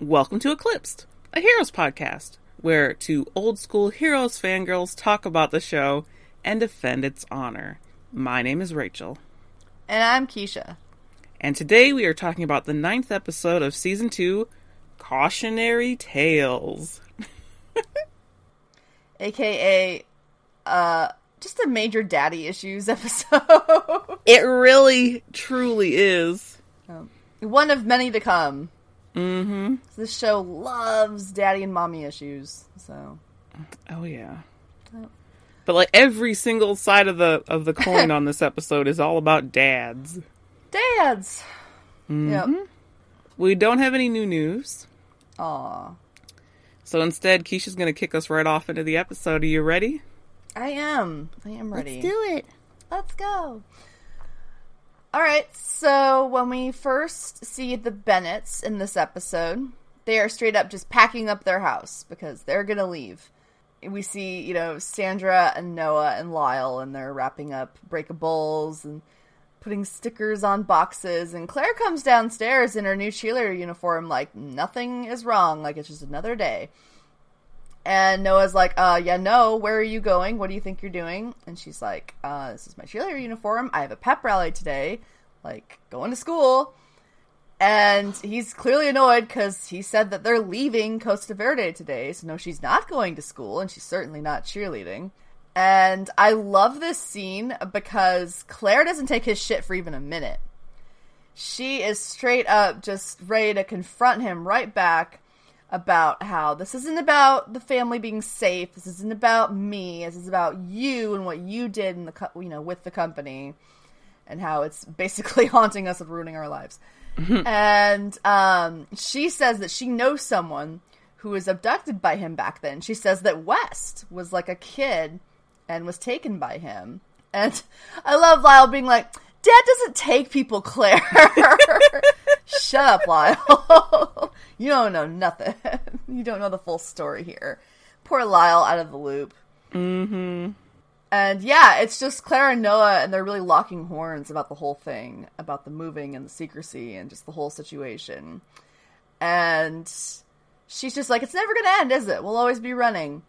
Welcome to Eclipsed, a Heroes podcast, where two old school Heroes fangirls talk about the show and defend its honor. My name is Rachel. And I'm Keisha. And today we are talking about the ninth episode of season two, Cautionary Tales. AKA, uh, just a major daddy issues episode. it really, truly is. Um, one of many to come. Mm-hmm. This show loves daddy and mommy issues, so. Oh yeah. But like every single side of the of the coin on this episode is all about dads. Dads. Mm-hmm. Yep. We don't have any new news. Aw. So instead, Keisha's going to kick us right off into the episode. Are you ready? I am. I am ready. Let's do it. Let's go. All right. So when we first see the Bennets in this episode, they are straight up just packing up their house because they're going to leave. We see, you know, Sandra and Noah and Lyle, and they're wrapping up breakables and putting stickers on boxes. And Claire comes downstairs in her new cheerleader uniform, like nothing is wrong, like it's just another day. And Noah's like, uh, yeah, no, where are you going? What do you think you're doing? And she's like, uh, this is my cheerleader uniform. I have a pep rally today, like going to school. And he's clearly annoyed because he said that they're leaving Costa Verde today. So, no, she's not going to school, and she's certainly not cheerleading. And I love this scene because Claire doesn't take his shit for even a minute. She is straight up just ready to confront him right back about how this isn't about the family being safe. This isn't about me. This is about you and what you did in the co- you know with the company, and how it's basically haunting us and ruining our lives. and um, she says that she knows someone who was abducted by him back then. She says that West was like a kid and was taken by him. And I love Lyle being like, Dad doesn't take people, Claire. Shut up, Lyle. you don't know nothing. you don't know the full story here. Poor Lyle out of the loop. Mm-hmm. And yeah, it's just Claire and Noah, and they're really locking horns about the whole thing, about the moving and the secrecy and just the whole situation. And she's just like, it's never going to end, is it? We'll always be running.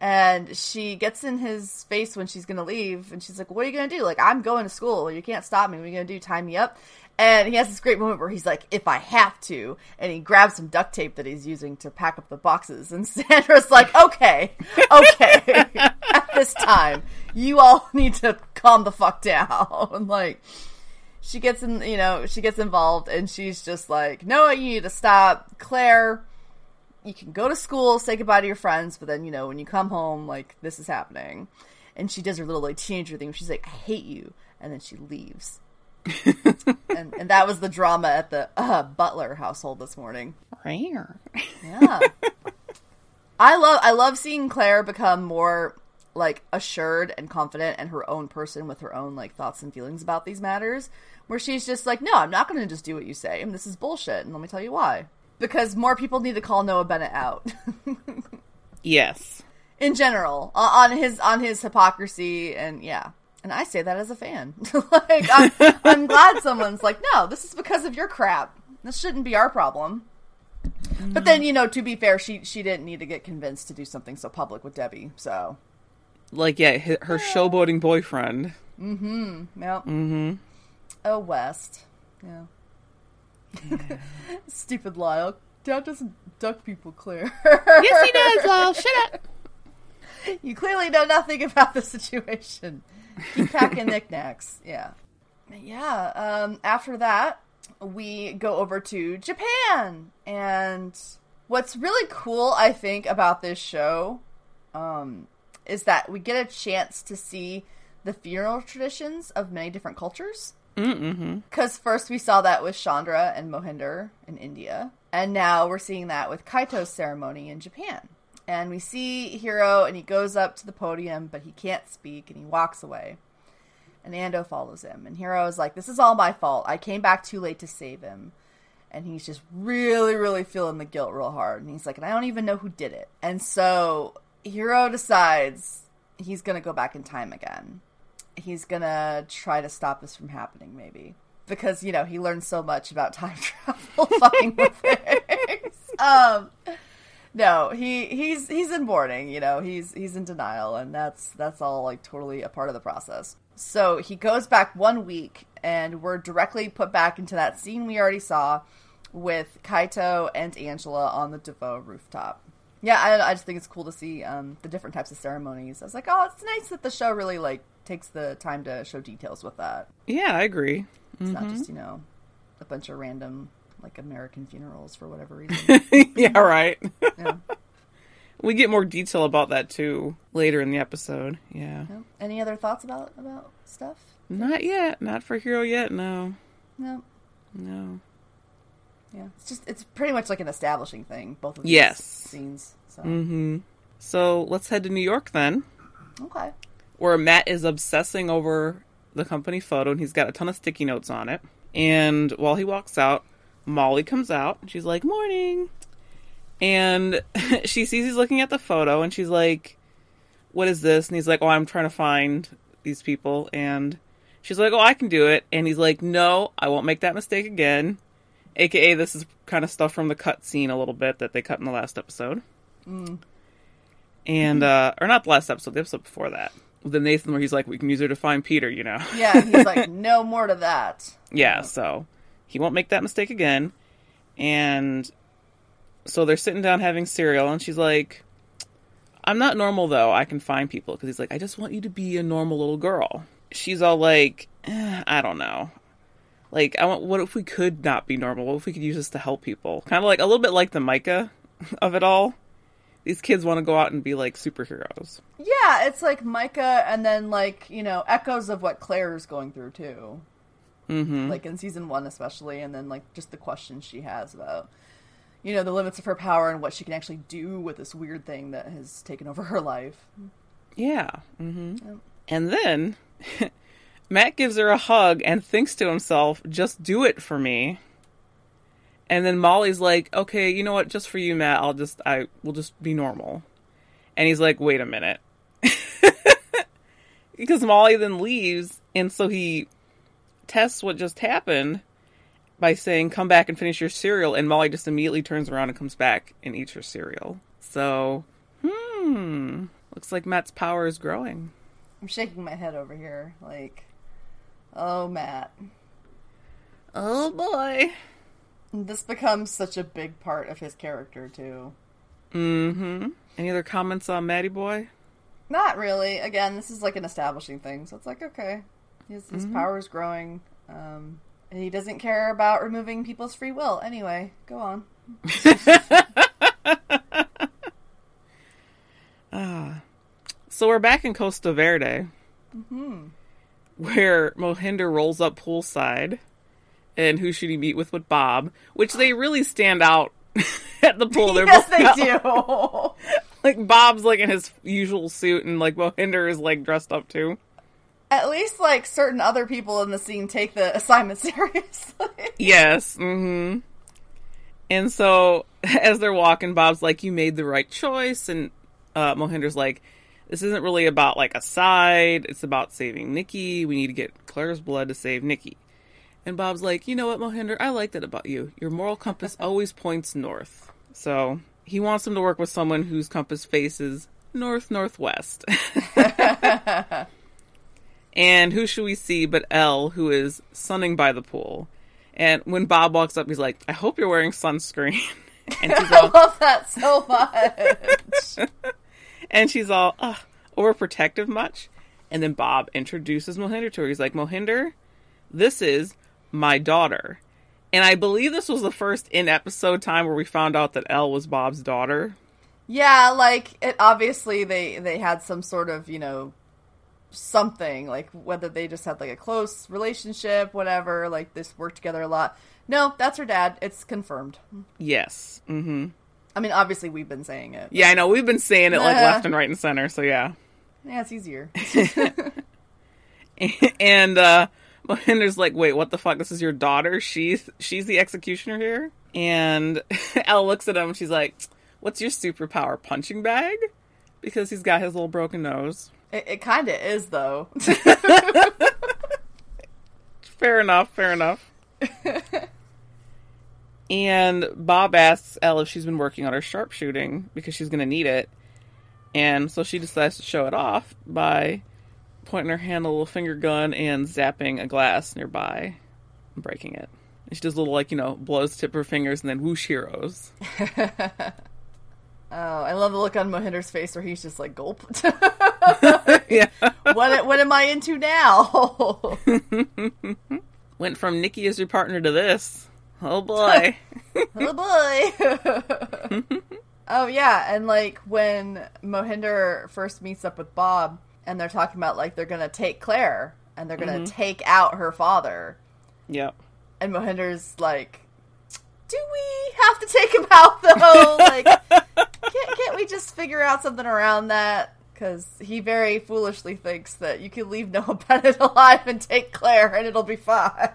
And she gets in his face when she's going to leave, and she's like, what are you going to do? Like, I'm going to school. You can't stop me. What are you going to do? Tie me up? And he has this great moment where he's like, if I have to. And he grabs some duct tape that he's using to pack up the boxes. And Sandra's like, okay, okay. At this time, you all need to calm the fuck down. like, she gets in, you know, she gets involved and she's just like, Noah, you need to stop. Claire, you can go to school, say goodbye to your friends, but then, you know, when you come home, like, this is happening. And she does her little, like, teenager thing she's like, I hate you. And then she leaves and, and that was the drama at the uh, Butler household this morning. Rare. Yeah. I love I love seeing Claire become more like assured and confident and her own person with her own like thoughts and feelings about these matters. Where she's just like, no, I'm not going to just do what you say, and this is bullshit, and let me tell you why. Because more people need to call Noah Bennet out. yes. In general, on his on his hypocrisy and yeah, and I say that as a fan. like, I'm, I'm, glad someone's like, no, this is because of your crap. This shouldn't be our problem. Mm-hmm. But then, you know, to be fair, she she didn't need to get convinced to do something so public with Debbie. So, like, yeah, her yeah. showboating boyfriend. Mm-hmm. Yep. Mm-hmm. Oh, West. Yeah. yeah. Stupid Lyle. Dad doesn't duck people, Claire. yes, he does, Lyle. Shut up. You clearly know nothing about the situation. Keep packing knickknacks. Yeah. Yeah. Um, after that, we go over to Japan. And what's really cool, I think, about this show um, is that we get a chance to see the funeral traditions of many different cultures. Because mm-hmm. first we saw that with Chandra and Mohinder in India, and now we're seeing that with Kaito's ceremony in Japan. And we see Hiro, and he goes up to the podium, but he can't speak, and he walks away. And Ando follows him, and Hiro is like, "This is all my fault. I came back too late to save him." And he's just really, really feeling the guilt real hard. And he's like, "And I don't even know who did it." And so Hiro decides he's gonna go back in time again. He's gonna try to stop this from happening, maybe because you know he learned so much about time travel, fucking with things. um, no, he he's he's in mourning. You know, he's he's in denial, and that's that's all like totally a part of the process. So he goes back one week, and we're directly put back into that scene we already saw with Kaito and Angela on the Deveaux rooftop. Yeah, I, I just think it's cool to see um, the different types of ceremonies. I was like, oh, it's nice that the show really like takes the time to show details with that. Yeah, I agree. It's not just you know a bunch of random like American funerals for whatever reason. yeah, right. yeah. We get more detail about that too later in the episode. Yeah. No? Any other thoughts about about stuff? Not yet. Not for Hiro yet. No. No. No. Yeah, it's just it's pretty much like an establishing thing. Both of these Yes. scenes. So Mm-hmm. So let's head to New York then, okay, where Matt is obsessing over the company photo and he's got a ton of sticky notes on it. And while he walks out, Molly comes out and she's like, Morning. And she sees he's looking at the photo and she's like, What is this? And he's like, Oh, I'm trying to find these people. And she's like, Oh, I can do it. And he's like, No, I won't make that mistake again. AKA, this is kind of stuff from the cut scene a little bit that they cut in the last episode. And, uh, or not the last episode, the episode before that. The Nathan, where he's like, We can use her to find Peter, you know? yeah, he's like, no more to that. Yeah, so he won't make that mistake again. And so they're sitting down having cereal, and she's like, I'm not normal though. I can find people. Because he's like, I just want you to be a normal little girl. She's all like, eh, I don't know. Like, I want, what if we could not be normal? What if we could use this to help people? Kind of like, a little bit like the Micah of it all. These kids want to go out and be like superheroes. Yeah, it's like Micah, and then like you know echoes of what Claire's going through too. Mm-hmm. Like in season one, especially, and then like just the questions she has about you know the limits of her power and what she can actually do with this weird thing that has taken over her life. Yeah. Mm-hmm. Yep. And then Matt gives her a hug and thinks to himself, just do it for me. And then Molly's like, okay, you know what? Just for you, Matt, I'll just, I will just be normal. And he's like, wait a minute. because Molly then leaves. And so he tests what just happened by saying, come back and finish your cereal. And Molly just immediately turns around and comes back and eats her cereal. So, hmm. Looks like Matt's power is growing. I'm shaking my head over here, like, oh Matt. Oh boy. This becomes such a big part of his character too. Mm-hmm. Any other comments on Matty Boy? Not really. Again, this is like an establishing thing, so it's like okay, his his mm-hmm. power is growing. Um, and he doesn't care about removing people's free will. Anyway, go on. Ah. So we're back in Costa Verde, mm-hmm. where Mohinder rolls up poolside, and who should he meet with but Bob? Which they really stand out at the pool. They're yes, both they out. do. Like Bob's like in his usual suit, and like Mohinder is like dressed up too. At least like certain other people in the scene take the assignment seriously. Yes. Mm-hmm. And so as they're walking, Bob's like, "You made the right choice," and uh, Mohinder's like, "This isn't really about like a side. It's about saving Nikki. We need to get Claire's blood to save Nikki." And Bob's like, "You know what, Mohinder? I like that about you. Your moral compass always points north." So he wants him to work with someone whose compass faces north northwest. And who should we see but Elle, who is sunning by the pool. And when Bob walks up, he's like, I hope you're wearing sunscreen. and she's I love that so much. and she's all Ugh, overprotective much. And then Bob introduces Mohinder to her. He's like, Mohinder, this is my daughter. And I believe this was the first in episode time where we found out that Elle was Bob's daughter. yeah, like it obviously they they had some sort of, you know, something like whether they just had like a close relationship, whatever, like this worked together a lot. No, that's her dad. It's confirmed. Yes. mm-hmm I mean, obviously we've been saying it. Yeah, I know. We've been saying it like left and right and center. So yeah. Yeah, it's easier. and uh Mohinder's like, wait, what the fuck? This is your daughter? She's she's the executioner here? And Elle looks at him, she's like, What's your superpower? Punching bag? Because he's got his little broken nose. It, it kind of is though. Fair enough, fair enough. And Bob asks Elle if she's been working on her sharpshooting because she's going to need it. And so she decides to show it off by pointing her hand a little finger gun and zapping a glass nearby and breaking it. And she does a little, like, you know, blows tip her fingers and then whoosh heroes. Oh, I love the look on Mohinder's face where he's just like gulp. yeah. what what am I into now? Went from Nikki as your partner to this. Oh boy. oh boy. oh yeah, and like when Mohinder first meets up with Bob and they're talking about like they're gonna take Claire and they're gonna mm-hmm. take out her father. yep. And Mohinder's like, Do we have to take him out though? like can't, can't we just figure out something around that? Because he very foolishly thinks that you can leave Noah Bennet alive and take Claire and it'll be fine.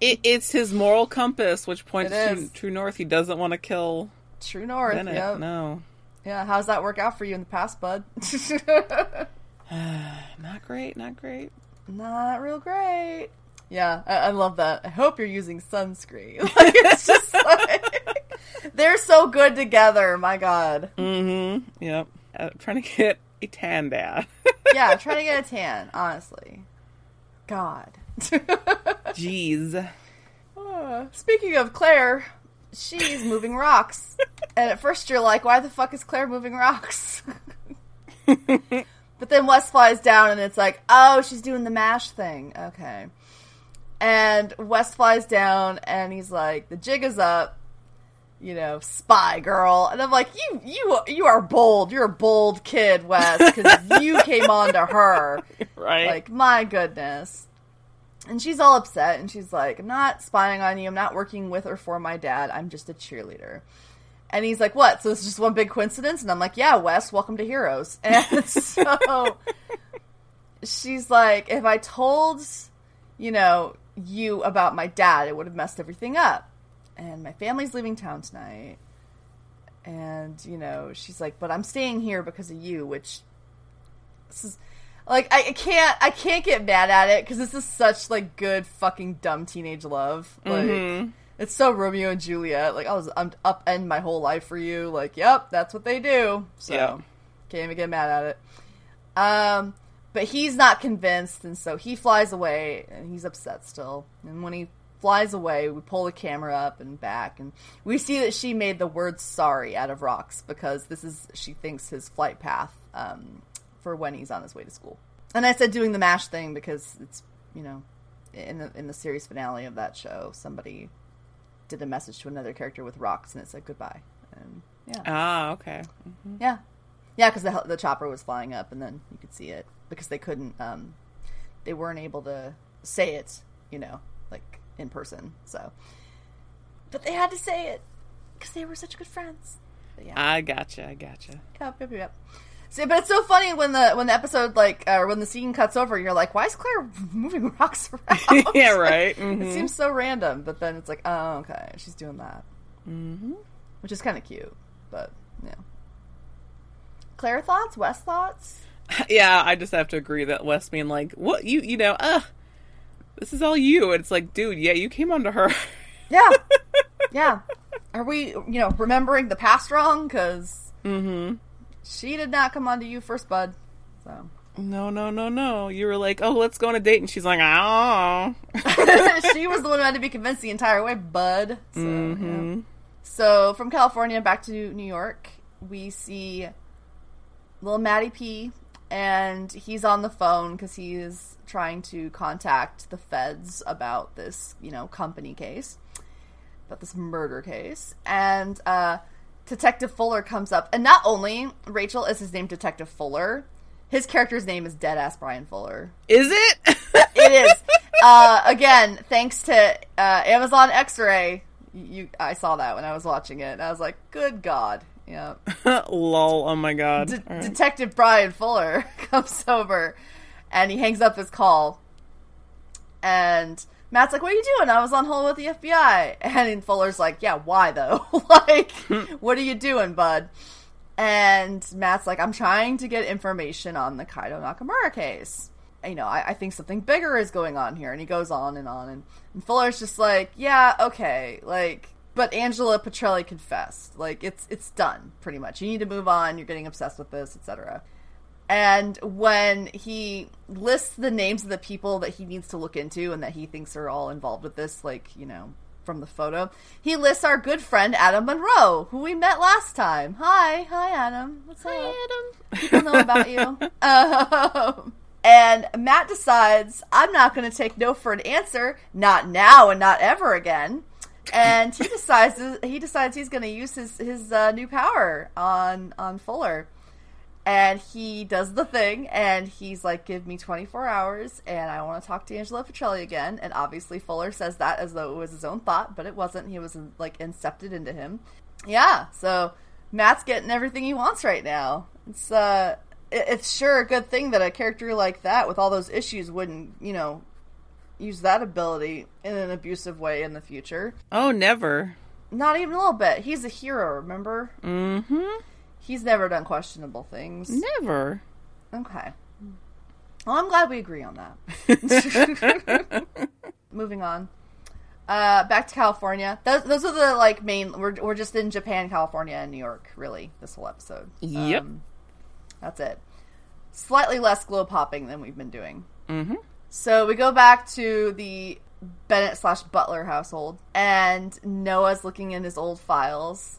It, it's his moral compass, which points to true north. He doesn't want to kill True North. Bennet. Yep. No. Yeah, how's that work out for you in the past, bud? Not great, not great. Not real great. Yeah, I, I love that. I hope you're using sunscreen. Like, it's just like they're so good together. My God. Mm-hmm. Yep. Uh, trying to get a tan dad. Yeah, trying to get a tan. Honestly, God. Jeez. Uh, Speaking of Claire, she's moving rocks, and at first you're like, "Why the fuck is Claire moving rocks?" But then Wes flies down and it's like, oh, she's doing the M*A*S*H thing. Okay. And Wes flies down and he's like, the jig is up, you know, spy girl. And I'm like, you, you, you are bold. You're a bold kid, Wes, because you came on to her. Right. Like, my goodness. And she's all upset and she's like, I'm not spying on you. I'm not working with or for my dad. I'm just a cheerleader. And he's like, What? So it's just one big coincidence? And I'm like, Yeah, Wes, welcome to Heroes. And so she's like, If I told, you know, you about my dad, it would have messed everything up. And my family's leaving town tonight. And, you know, she's like, But I'm staying here because of you, which this is like I I can't I can't get mad at it because this is such like good fucking dumb teenage love. Like Mhm. it's so Romeo and Juliet. Like I was I'm upend my whole life for you. Like yep, that's what they do. So Yeah. can't even get mad at it. Um, but he's not convinced, and so he flies away, and he's upset still. And when he flies away, we pull the camera up and back, and we see that she made the word "sorry" out of rocks because this is she thinks his flight path um, for when he's on his way to school. And I said doing the M*A*S*H thing because it's you know in the in the series finale of that show, somebody did a message to another character with rocks, and it said goodbye. And yeah, Ah, okay. yeah, yeah, because the the chopper was flying up, and then you could see it because they couldn't, um, they weren't able to say it, you know, in person. So, but they had to say it because they were such good friends. But yeah, I gotcha. I gotcha. yep, yep, yep. So, but it's so funny when the when the episode like uh, when the scene cuts over, you're like, why is Claire moving rocks around? yeah, right. It Mhm. seems so random, but then it's like, oh, okay, she's doing that, Mhm. which is kind of cute. But yeah, Claire thoughts, West thoughts. Yeah, I just have to agree that West being like, "What you you know, uh, this is all you." And it's like, dude, yeah, you came onto her. Yeah, yeah. Are we, you know, remembering the past wrong? Because mm-hmm. she did not come onto you first, bud. So No, no, no, no. You were like, "Oh, let's go on a date," and she's like, "Oh." she was the one who had to be convinced the entire way, bud. So, Mhm. yeah. so from California back to New York, we see little Maddie P, and he's on the phone because he's trying to contact the feds about this, you know, company case, about this murder case, and uh, Detective Fuller comes up, and not only Rachel is his name, Detective Fuller. His character's name is Deadass Brian Fuller. Is it? It is. uh, again, thanks to uh, Amazon X-Ray. You, I saw that when I was watching it. And I was like, "Good God!" Yeah. Lol. Oh my god. De- right. Detective Brian Fuller comes over, and he hangs up his call. And Matt's like, "What are you doing?" I was on hold with the FBI. And Fuller's like, "Yeah, why though? like, what are you doing, bud?" And Matt's like, "I'm trying to get information on the Kaito Nakamura case." you know, I, I think something bigger is going on here. And he goes on and on. And, and Fuller's just like, yeah, okay. Like, but Angela Petrelli confessed. Like it's it's done pretty much. You need to move on. You're getting obsessed with this, etc. And when he lists the names of the people that he needs to look into and that he thinks are all involved with this, like you know from the photo, he lists our good friend Adam Monroe, who we met last time. Hi, hi Adam. What's Hi, up? Adam. People know about you. Um, and Matt decides, I'm not going to take no for an answer, not now and not ever again. And he decides he decides he's going to use his his uh, new power on on Fuller. And he does the thing, and he's like, "Give me 24 hours, and I want to talk to Angela Petrelli again." And obviously, Fuller says that as though it was his own thought, but it wasn't. He was like incepted into him. Yeah, so Matt's getting everything he wants right now. It's uh, it- it's sure a good thing that a character like that with all those issues wouldn't, you know, use that ability in an abusive way in the future. Oh, never. Not even a little bit. He's a hero, remember? Mm-hmm. He's never done questionable things. Never. Okay. Well, I'm glad we agree on that. Moving on. Uh, back to California. Those, those are the like main. We're we're just in Japan, California, and New York. Really, this whole episode. Yep. Um, that's it. Slightly less glow popping than we've been doing. Mm-hmm. So we go back to the Bennet slash Butler household, and Noah's looking in his old files,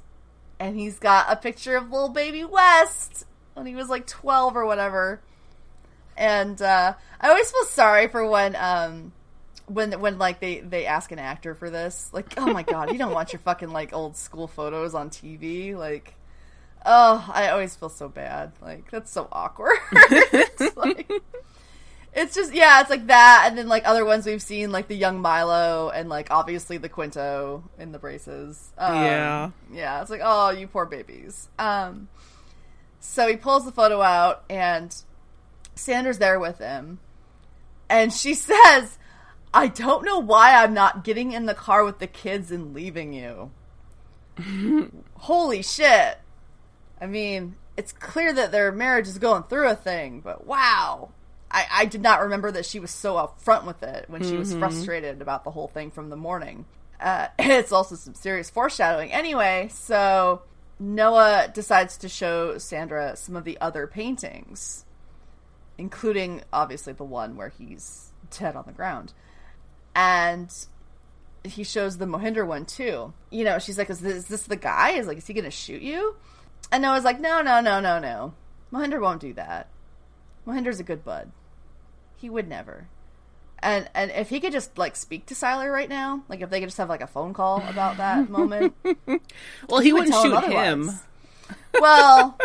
and he's got a picture of little baby West when he was like twelve or whatever. And uh, I always feel sorry for when um when when like they they ask an actor for this, like, oh my god, you don't want your fucking like old school photos on TV, like. Oh, I always feel so bad. Like that's so awkward. like it's just yeah, it's like that, and then like other ones we've seen, like the young Milo, and like obviously the Quinto in the braces. Um, Yeah. yeah. It's like oh, you poor babies. Um, so he pulls the photo out, and Sanders there with him, and she says, "I don't know why I'm not getting in the car with the kids and leaving you." Holy shit! I mean, it's clear that their marriage is going through a thing, but wow. I, I did not remember that she was so upfront with it when she was frustrated about the whole thing from the morning. Uh, it's also some serious foreshadowing. Anyway, so Noah decides to show Sandra some of the other paintings, including obviously the one where he's dead on the ground. And he shows the Mohinder one too. You know, she's like, "Is this, is this the guy? Is like, is he going to shoot you?" And Noah's like, "No, no, no, no, no. Mohinder won't do that. Mohinder's a good bud. He would never." And and if he could just like speak to Sylar right now, like if they could just have like a phone call about that moment, Well, he, would wouldn't shoot otherwise. him. Well,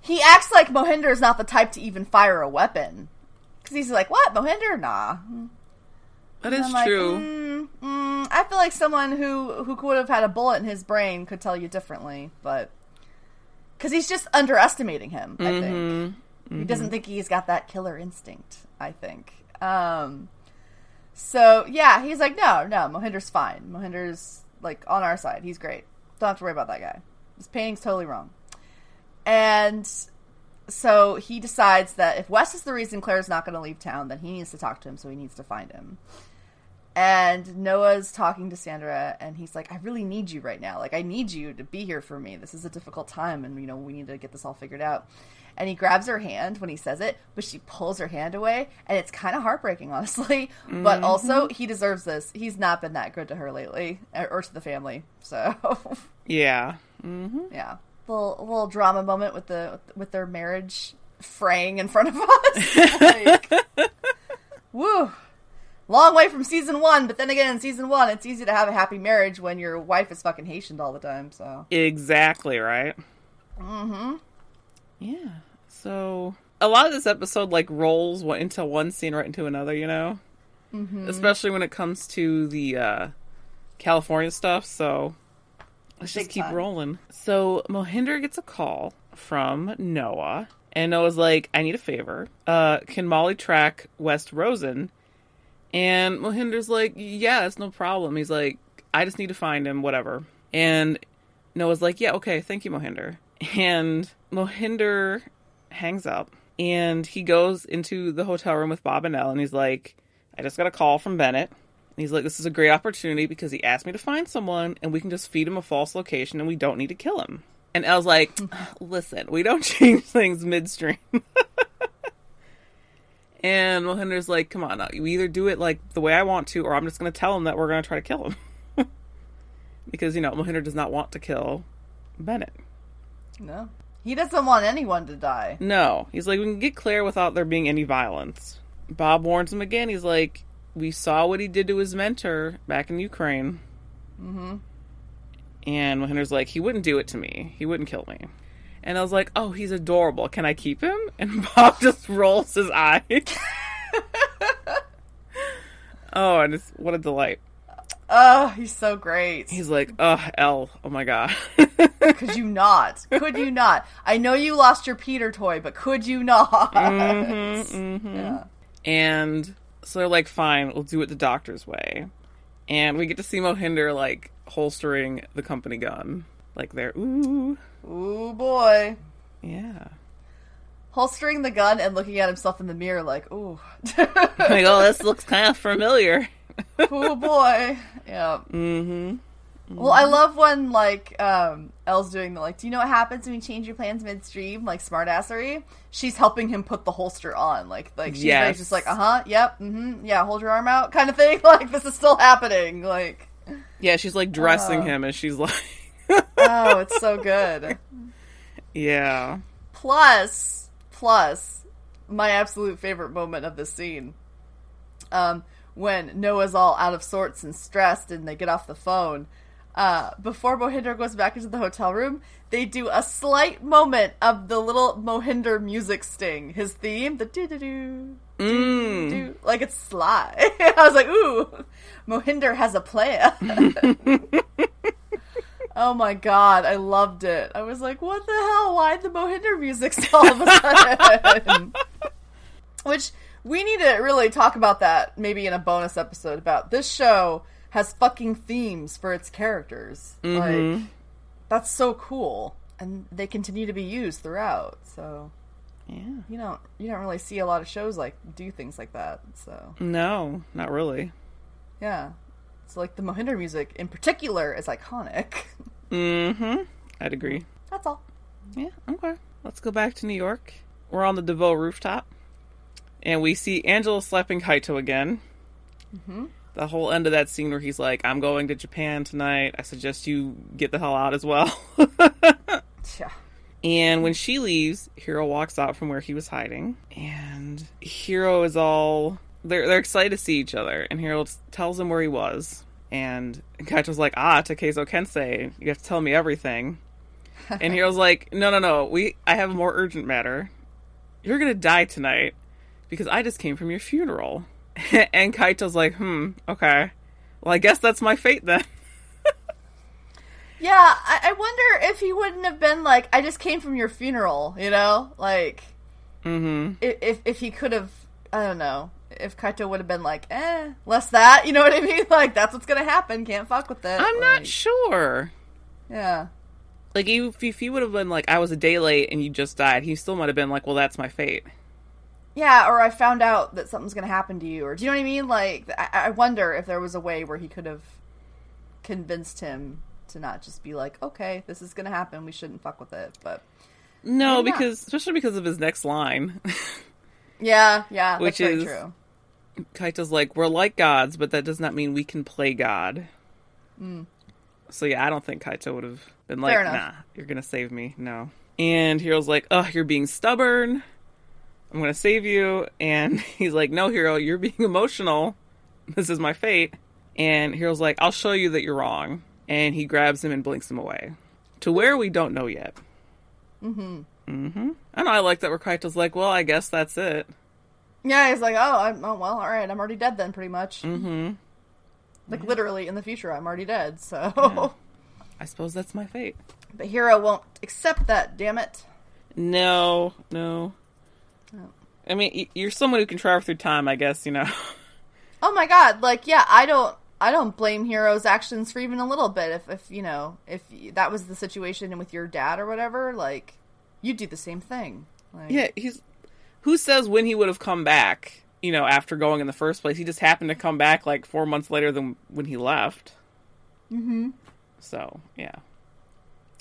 he acts like Mohinder is not the type to even fire a weapon. Because he's like, what? Mohinder? Nah. That And is like, true. mm, mm, I feel like someone who, who could have had a bullet in his brain could tell you differently, but. Because he's just underestimating him, I think. Mm-hmm. He doesn't think he's got that killer instinct, I think. Um, so, yeah, he's like, no, no, Mohinder's fine. Mohinder's, like, on our side. He's great. Don't have to worry about that guy. His painting's totally wrong. And so he decides that if Wes is the reason Claire's not going to leave town, then he needs to talk to him, so he needs to find him. And Noah's talking to Sandra, and he's like, I really need you right now. Like, I need you to be here for me. This is a difficult time, and, you know, we need to get this all figured out. And he grabs her hand when he says it, but she pulls her hand away, and it's kind of heartbreaking, honestly. But also, he deserves this. He's not been that good to her lately, or or to the family. So, Yeah. mm-hmm. yeah, little little drama moment with the with their marriage fraying in front of us. like, woo, long way from season one. But then again, in season one, it's easy to have a happy marriage when your wife is fucking Haitian all the time. So Exactly right. Mm-hmm. Yeah. So a lot of this episode like rolls into one scene right into another. You know, Mm-hmm. especially when it comes to the uh, California stuff. So let's just keep rolling. So Mohinder gets a call from Noah, and Noah's like, "I need a favor. Uh, can Molly track West Rosen?" And Mohinder's like, "Yeah, it's no problem." He's like, "I just need to find him, whatever." And Noah's like, "Yeah, okay, thank you, Mohinder." And Mohinder hangs up, and he goes into the hotel room with Bob and Elle, and he's like, "I just got a call from Bennet." And he's like, this is a great opportunity because he asked me to find someone and we can just feed him a false location and we don't need to kill him. And Elle's like, listen, we don't change things midstream. and Mohinder's like, come on, you either do it like the way I want to, or I'm just going to tell him that we're going to try to kill him. because, you know, Mohinder does not want to kill Bennet. No. He doesn't want anyone to die. No. He's like, we can get Claire without there being any violence. Bob warns him again. He's like, we saw what he did to his mentor back in Ukraine. Mm-hmm. And Mohinder's like, he wouldn't do it to me. He wouldn't kill me. And I was like, oh, he's adorable. Can I keep him? And Bob just rolls his eyes. oh, and it's what a delight. Oh, he's so great. He's like, oh, Elle. Oh my god. could you not? Could you not? I know you lost your Peter toy, but could you not? Mm-hmm, mm-hmm. Yeah. And so they're like, fine, we'll do it the doctor's way. And we get to see Mohinder like holstering the company gun. Like they're ooh. Ooh boy. Yeah. Holstering the gun and looking at himself in the mirror like, ooh. like, oh, this looks kind of familiar. Oh boy. Yeah. Mm-hmm. Well, I love when like um Elle's doing the like, do you know what happens when you change your plans midstream? Like smartassery. She's helping him put the holster on. Like like she's yes. just like, uh huh, yep, mm-hmm, yeah, hold your arm out, kind of thing. Like this is still happening. Like Yeah, she's like dressing uh, him and she's like Oh, it's so good. Yeah. Plus plus my absolute favorite moment of this scene. Um when Noah's all out of sorts and stressed and they get off the phone uh, before Mohinder goes back into the hotel room, they do a slight moment of the little Mohinder music sting, his theme, the do do do. Mm. Like it's sly. I was like, ooh, Mohinder has a player. oh my god, I loved it. I was like, what the hell? Why the Mohinder music all of a sudden? Which we need to really talk about that maybe in a bonus episode about this show has fucking themes for its characters. Mm-hmm. Like that's so cool, and they continue to be used throughout. So yeah, you don't you don't really see a lot of shows like do things like that. So no, not really. Yeah, so like the Mohinder music in particular is iconic. Mm-hmm. I'd agree. That's all. Yeah. Okay. Let's go back to New York. We're on the Deveaux rooftop, and we see Angela slapping Kaito again. Mm-hmm the whole end of that scene where he's like, "I'm going to Japan tonight. I suggest you get the hell out as well." yeah. And when she leaves, Hiro walks out from where he was hiding, and Hiro is all they're they're excited to see each other, and Hiro tells him where he was, and Kaito's like, "Ah, Takezo Kensei, you have to tell me everything." and Hiro's like, "No, no, no. We I have a more urgent matter. You're gonna die tonight because I just came from your funeral." and Kaito's like, hmm, okay. Well, I guess that's my fate then. yeah, I-, I wonder if he wouldn't have been like, I just came from your funeral, you know? Like, mm-hmm. if, if he could have, I don't know, if Kaito would have been like, eh, less that, you know what I mean? Like, that's what's gonna happen, can't fuck with it. I'm like, not sure. Yeah. Like, if, if he would have been like, I was a day late and you just died, he still might have been like, well, that's my fate. Yeah, or I found out that something's gonna happen to you, or do you know what I mean? Like, I, I wonder if there was a way where he could have convinced him to not just be like, okay, this is gonna happen, we shouldn't fuck with it, but no, because especially because of his next line. yeah, yeah, which is true. Kaito's like, we're like gods, but that does not mean we can play God. Mm. So yeah, I don't think Kaito would have been like, nah, you're gonna save me. No. And Hiro's like, oh, you're being stubborn. I'm going to save you. And he's like, No, Hiro, you're being emotional. This is my fate. And Hiro's like, I'll show you that you're wrong. And he grabs him and blinks him away. To where we don't know yet. Mm hmm. Mm hmm. I know, I like that where Kaito's like, Well, I guess that's it. Yeah, he's like, Oh, I'm, oh well, alright, I'm already dead then, pretty much. Mm hmm. Like, yeah. literally, in the future, I'm already dead, so. Yeah. I suppose that's my fate. But Hiro won't accept that, damn it. No, no. I mean, you're someone who can travel through time, I guess, you know. Oh my god, like yeah, I don't I don't blame Hiro's actions for even a little bit if if, you know, if that was the situation with your dad or whatever, like you'd do the same thing. Like, yeah, he's who says when he would have come back, you know, after going in the first place. He just happened to come back like four months later than when he left. Mm-hmm. So, yeah.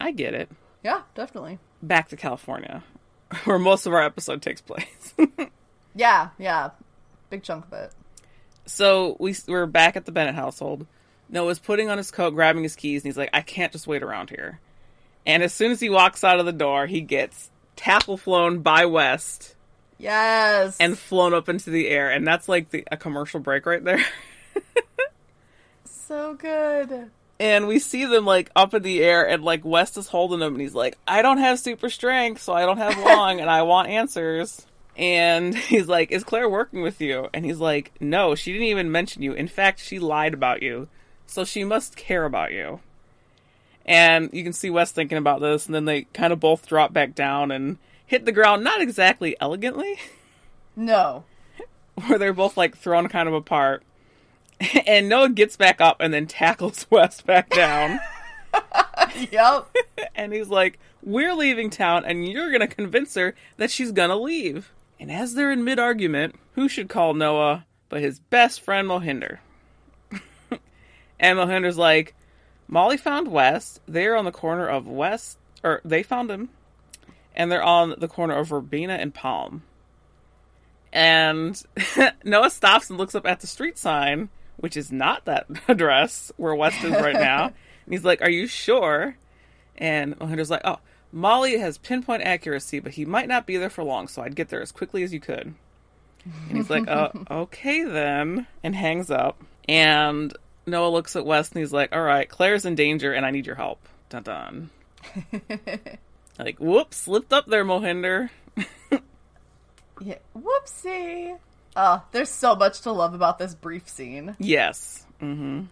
I get it. Yeah, definitely. Back to California, where most of our episode takes place. Yeah, yeah. Big chunk of it. so we, we're back at the Bennet household. Noah's putting on his coat, grabbing his keys, and he's like, I can't just wait around here. And as soon as he walks out of the door, he gets tackle flown by West Yes. and flown up into the air. And that's like the, a commercial break right there. so good. And we see them like up in the air and like West is holding them and he's like, I don't have super strength, so I don't have long and I want answers. And he's like, Is Claire working with you? And he's like, No, she didn't even mention you. In fact, she lied about you. So she must care about you. And you can see West thinking about this, and then they kind of both drop back down and hit the ground, not exactly elegantly, No. where they're both like thrown kind of apart. And Noah gets back up and then tackles West back down. Yep. and he's like, We're leaving town, and you're going to convince her that she's going to leave. And as they're in mid argument, who should call Noah but his best friend Mohinder? and Mohinder's like, Molly found West. They're on the corner of West, or they found him, and they're on the corner of Verbena and Palm. And Noah stops and looks up at the street sign, which is not that address where West is right now. and he's like, Are you sure? And Mohinder's like, Oh, Molly has pinpoint accuracy, but he might not be there for long, so I'd get there as quickly as you could. And he's like, uh, okay then, and hangs up. And Noah looks at West and he's like, all right, Claire's in danger and I need your help. Dun dun. like, whoops, slipped up there, Mohinder. Yeah. Whoopsie. Oh, there's so much to love about this brief scene. Yes. Mm-hmm.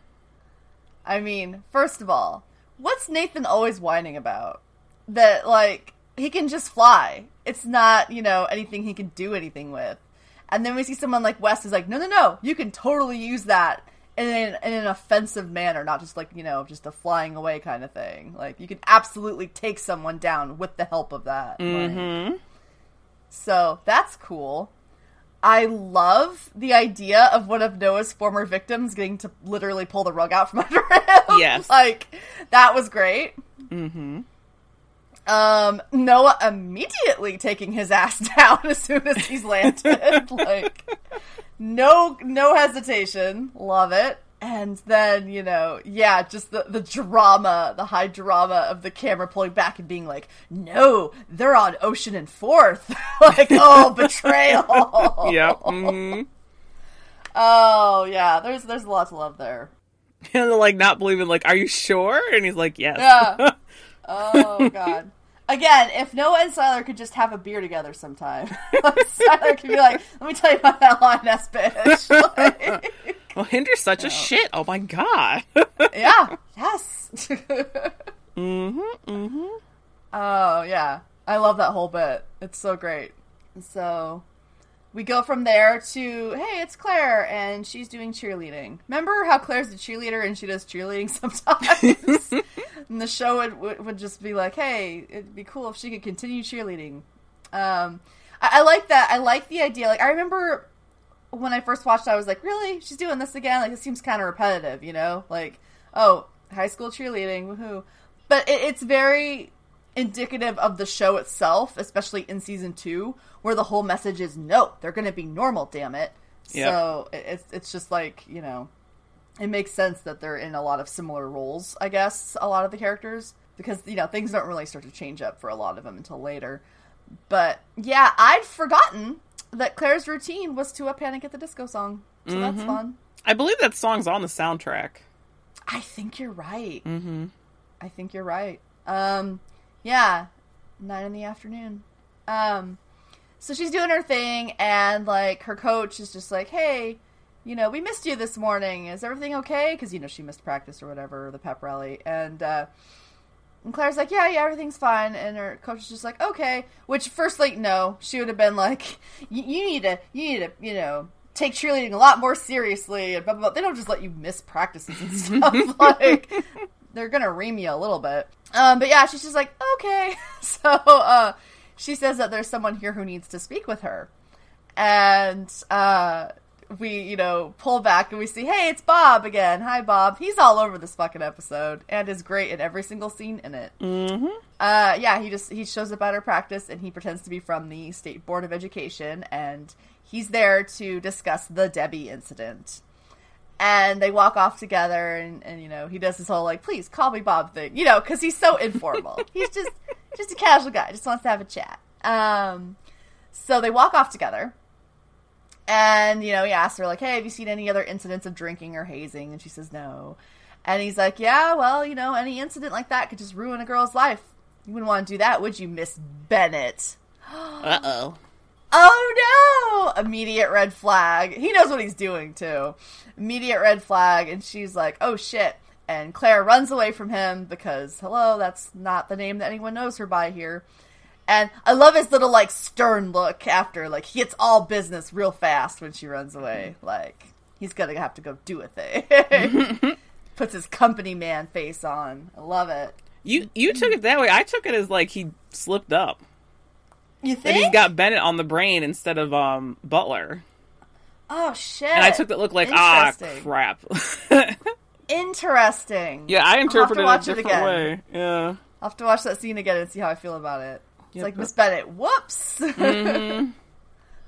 I mean, first of all, what's Nathan always whining about? That, like, he can just fly. It's not, you know, anything he can do anything with. And then we see someone like West is like, no, no, no, you can totally use that in an, in an offensive manner, not just like, you know, just a flying away kind of thing. Like, you can absolutely take someone down with the help of that. Mm-hmm. so that's cool. I love the idea of one of Noah's former victims getting to literally pull the rug out from under him. Yes. like that was great. Mm-hmm. Um, Noah immediately taking his ass down as soon as he's landed. like no no hesitation. Love it. And then, you know, yeah, just the, the drama, the high drama of the camera pulling back and being like, no, they're on Ocean and Fourth. like, oh, betrayal. Yep. Mm-hmm. Oh, yeah, there's there's a lot to love there. And they're like not believing, like, are you sure? And he's like, yes. Yeah. Oh, God. Again, if Noah and Sylar could just have a beer together sometime, Sylar could be like, let me tell you about that Lion S bitch. Like, Mohinder's such a shit. Oh my god. yeah, yes. mm-hmm. Mm-hmm. Oh yeah, I love that whole bit. It's so great. So we go from there to hey, it's Claire, and she's doing cheerleading. Remember how Claire's a cheerleader and she does cheerleading sometimes? and the show would, would would just be like, hey, it'd be cool if she could continue cheerleading. Um, I, I like that. I like the idea. Like I remember when I first watched, it, I was like, really, she's doing this again? Like it seems kind of repetitive, you know? Like oh, high school cheerleading, woohoo! But it, it's very indicative of the show itself, especially in season two, where the whole message is no, they're going to be normal. Damn it! Yeah. So it, it's it's just like you know, it makes sense that they're in a lot of similar roles. I guess a lot of the characters because you know things don't really start to change up for a lot of them until later. But yeah, I'd forgotten that Claire's routine was to a Panic at the Disco song, so that's fun. I believe that song's on the soundtrack. I think you're right. Mm-hmm. I think you're right. Um, yeah, nine in the afternoon. Um, so she's doing her thing, and like her coach is just like, "Hey, you know, we missed you this morning. Is everything okay?" Because you know she missed practice or whatever, the pep rally, and uh, and Claire's like, "Yeah, yeah, everything's fine," and her coach is just like, "Okay." Which, firstly, no, she would have been like, "You need to, you need to, you know." Take cheerleading a lot more seriously, and blah, blah, blah. They don't just let you miss practices and stuff. like, they're gonna ream you a little bit. Um, but yeah, she's just like, okay. So uh, she says that there's someone here who needs to speak with her. and uh, we, you know, pull back and we see, hey, it's Bob again. Hi, Bob. He's all over this fucking episode and is great in every single scene in it. Mm-hmm. Uh, yeah, he just he shows up at our practice and he pretends to be from the state board of education and he's there to discuss the Debbie incident. And they walk off together, and, and you know he does this whole like, "Please call me Bob" thing, you know, because he's so informal. he's just just a casual guy, just wants to have a chat. Um, so they walk off together, and you know he asks her like, "Hey, have you seen any other incidents of drinking or hazing?" And she says no. And he's like, "Yeah, well, you know, any incident like that could just ruin a girl's life. You wouldn't want to do that, would you, Miss Bennet?" Uh oh. Oh no! Immediate red flag. He knows what he's doing too. Immediate red flag, and she's like, "Oh shit!" And Claire runs away from him because, hello, that's not the name that anyone knows her by here. And I love his little like stern look after, like he gets all business real fast when she runs away. Like he's gonna have to go do a thing. Puts his company man face on. I love it. You you took it that way. I took it as like he slipped up. You That think? he's got Bennet on the brain instead of um Butler. oh shit! And I took that look like ah crap. Interesting. yeah, I interpreted it a it different again. way. Yeah. I'll have to watch that scene again and see how I feel about it. It's Yep. like Miss Bennet. Whoops. Mhm.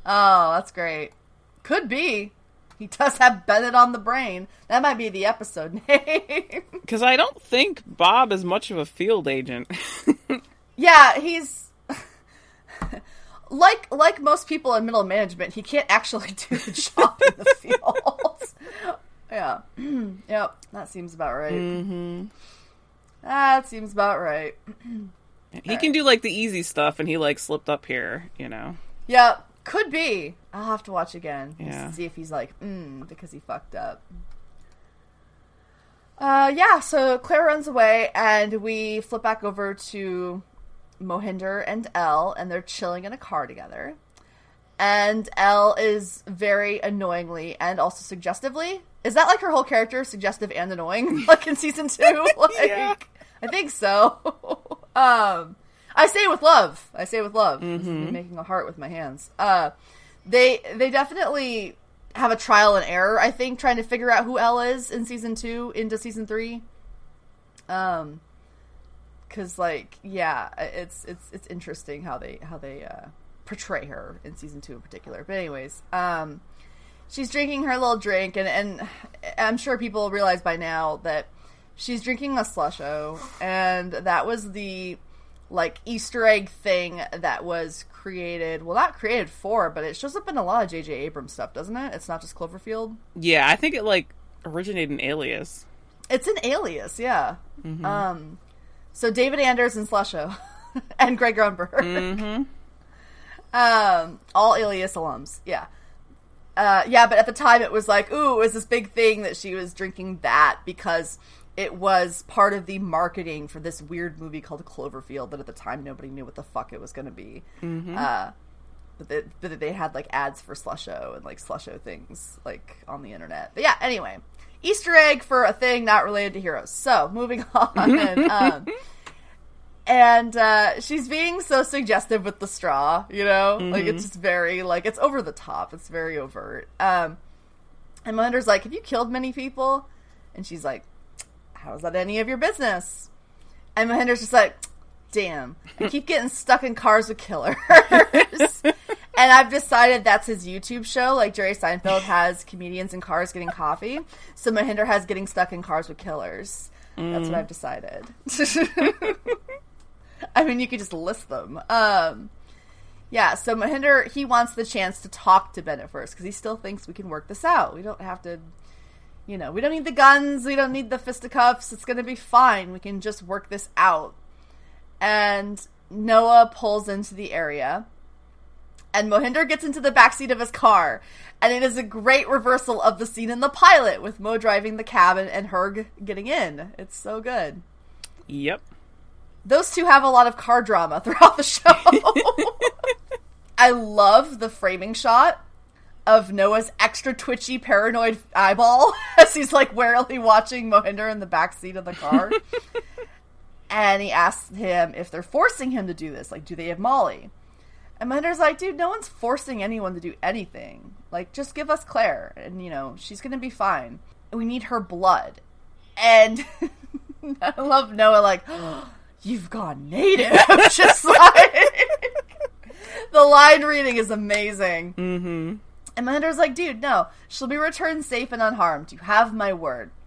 oh, that's great. Could be. He does have Bennet on the brain. That might be the episode name. Because I don't think Bob is much of a field agent. yeah, he's like like most people in middle management. He can't actually do the job in the field. yeah. yep. That seems about right. hmm That seems about right. He can do like the easy stuff, and he like slipped up here. You know. Yeah, could be. I'll have to watch again. Yeah. to see if he's like, mm, because he fucked up. Uh, yeah, so Claire runs away, and we flip back over to Mohinder and Elle, and they're chilling in a car together. And Elle is very annoyingly and also suggestively. Is that like her whole character, suggestive and annoying, like in season two? Like, Yeah. I think so. um, I say it with love. I say it with love. Me making a heart with my hands. Uh, they they definitely have a trial and error. I think trying to figure out who Elle is in season two into season three. Um, because like yeah, it's it's it's interesting how they how they uh, portray her in season two in particular. But anyways, um, she's drinking her little drink, and and I'm sure people realize by now that she's drinking a slusho, and that was the like Easter egg thing that was created. Well, not created for, but it shows up in a lot of J.J. Abrams stuff, doesn't it? It's not just Cloverfield. Yeah, I think it like originated in Alias. It's an alias, yeah. Um, so David Anders and Slusho, and Greg Grunberg, Mm-hmm. um, all alias alums, yeah. Uh, yeah, but at the time it was like, ooh, it was this big thing that she was drinking that because it was part of the marketing for this weird movie called Cloverfield that at the time nobody knew what the fuck it was going to be. Uh, but they, but they had like ads for Slusho and like Slusho things like on the internet. But yeah, anyway, Easter egg for a thing not related to heroes. So moving on. um, and uh, she's being so suggestive with the straw, you know, like it's just very like it's over the top. It's very overt. Um, and Melinda's like, "Have you killed many people?" And she's like, "How is that any of your business?" And Mohinder's just like, "Damn, I keep getting stuck in cars with killers." and I've decided that's his YouTube show. Like Jerry Seinfeld has comedians in cars getting coffee, so Mohinder has getting stuck in cars with killers. That's what I've decided. I mean, you could just list them. Um, yeah, so Mohinder, he wants the chance to talk to Bennet first because he still thinks we can work this out. We don't have to, you know, we don't need the guns, we don't need the fisticuffs. It's going to be fine. We can just work this out. And Noah pulls into the area, and Mohinder gets into the backseat of his car. And it is a great reversal of the scene in the pilot with Mo driving the cab and, and Herg getting in. It's so good Yep. those two have a lot of car drama throughout the show. I love the framing shot of Noah's extra twitchy, paranoid eyeball as he's like warily watching Mohinder in the back seat of the car. and he asks him if they're forcing him to do this. Like, do they have Molly? And Mohinder's like, dude, no one's forcing anyone to do anything. Like, just give us Claire, and you know she's gonna be fine. We need her blood. And I love Noah like, oh, you've gone native. just like the line reading is amazing. Mm-hmm. And Mohinder's like, dude, no, she'll be returned safe and unharmed. You have my word.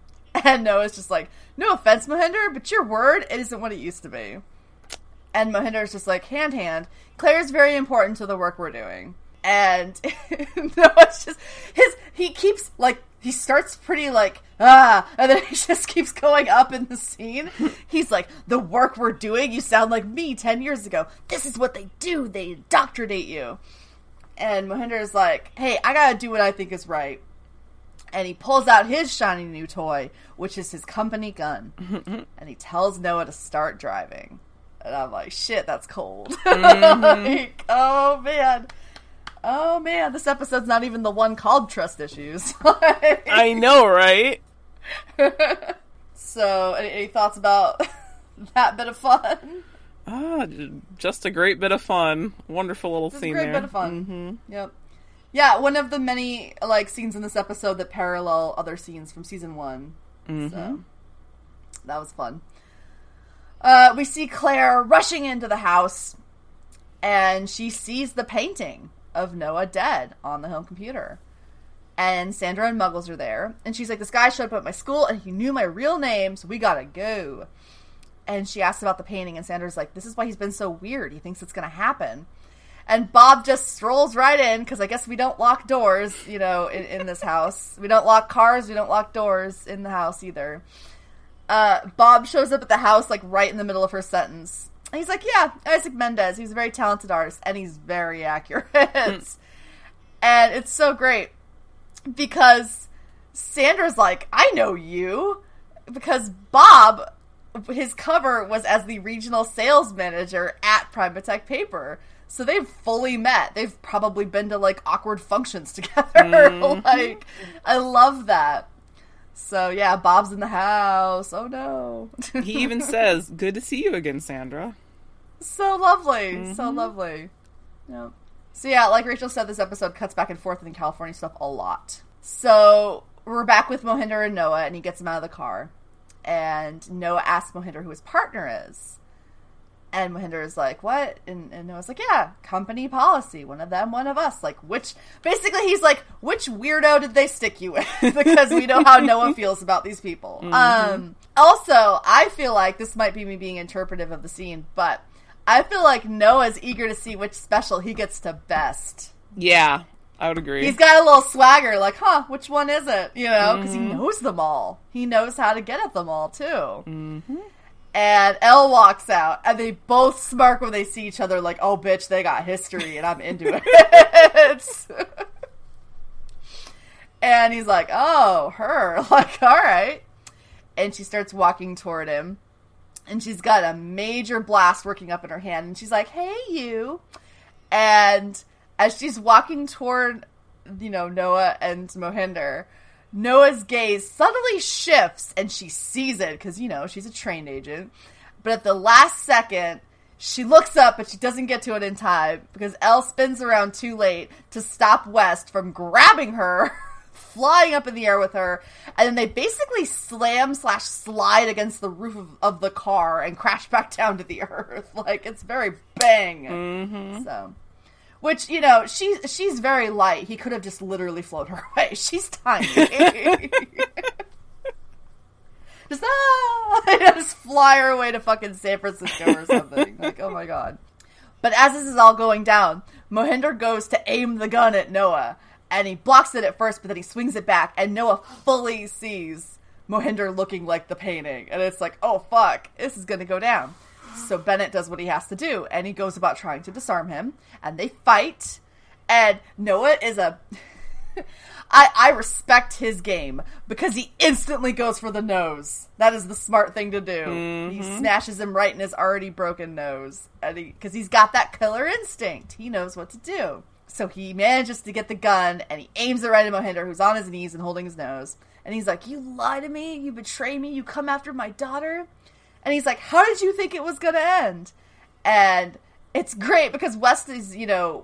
And Noah's just like, no offense, Mohinder, but your word it isn't what it used to be. And Mohinder's just like, hand, hand. Claire's very important to the work we're doing. And Noah's just, his, he keeps, like, he starts pretty like, ah, and then he just keeps going up in the scene. He's like, the work we're doing, you sound like me 10 years ago. This is what they do. They indoctrinate you. And Mohinder is like, hey, I gotta do what I think is right. And he pulls out his shiny new toy, which is his company gun. and he tells Noah to start driving. And I'm like, shit, that's cold. Mm-hmm. like, oh man. Oh man, this episode's not even the one called Trust Issues. I know, right? so, any, any thoughts about that bit of fun? Ah, just a great bit of fun. Wonderful little a scene great there. bit of fun. Yep. Yeah, one of the many like scenes in this episode that parallel other scenes from season one. So that was fun. Uh, we see Claire rushing into the house, and she sees the painting of Noah dead on the home computer. And Sandra and Muggles are there, and she's like, "This guy showed up at my school, and he knew my real name, so we gotta go." And she asks about the painting, and Sandra's like, "This is why he's been so weird. He thinks it's gonna happen." And Bob just strolls right in because I guess we don't lock doors, you know, in, in this house. We don't lock cars. We don't lock doors in the house either. Uh, Bob shows up at the house like right in the middle of her sentence. And he's like, "Yeah, Isaac Mendez. He's a very talented artist, and he's very accurate." and it's so great because Sandra's like, "I know you," because Bob, his cover was as the regional sales manager at Primatech Paper. So they've fully met. They've probably been to like awkward functions together. Mm-hmm. like, I love that. So yeah, Bob's in the house. Oh no. He even says, "Good to see you again, Sandra." so lovely. So mm-hmm. lovely. Yep. So yeah, like Rachel said, this episode cuts back and forth in California stuff a lot. So we're back with Mohinder and Noah, and he gets him out of the car. And Noah asks Mohinder who his partner is. And Mohinder is like, "What?" And, and Noah's like, "Yeah, company policy. One of them, one of us. Like, which? Basically, he's like, which weirdo did they stick you with? because we know how Noah feels about these people. Um. Also, I feel like this might be me being interpretive of the scene, but I feel like Noah's eager to see which special he gets to best. Yeah, I would agree. He's got a little swagger, like, huh, which one is it? You know, because he knows them all. He knows how to get at them all, too. Mm-hmm. And Elle walks out, and they both smirk when they see each other, like, oh, bitch, they got history, and I'm into it. and he's like, oh, her. Like, all right. And she starts walking toward him, and she's got a major blast working up in her hand, and she's like, hey, you. And as she's walking toward, you know, Noah and Mohinder, Noah's gaze suddenly shifts and she sees it because, you know, she's a trained agent. But at the last second, she looks up but she doesn't get to it in time because Elle spins around too late to stop West from grabbing her, flying up in the air with her, and then they basically slam slash slide against the roof of, of the car and crash back down to the earth. Like it's very bang. Mm-hmm. So which you know, she's she's very light. He could have just literally flown her away. She's tiny. just ah, just fly her away to fucking San Francisco or something. like, oh my god. But as this is all going down, Mohinder goes to aim the gun at Noah, and he blocks it at first, but then he swings it back, and Noah fully sees Mohinder looking like the painting, and it's like, oh fuck, this is gonna go down. So Bennet does what he has to do, and he goes about trying to disarm him, and they fight. And Noah is a. I, I respect his game because he instantly goes for the nose. That is the smart thing to do. Mm-hmm. He smashes him right in his already broken nose, and because he's got that killer instinct, he knows what to do. So he manages to get the gun, and he aims it right at Mohinder, who's on his knees and holding his nose. And he's like, "You lie to me, you betray me, you come after my daughter." And he's like, How did you think it was going to end? And it's great because West is, you know,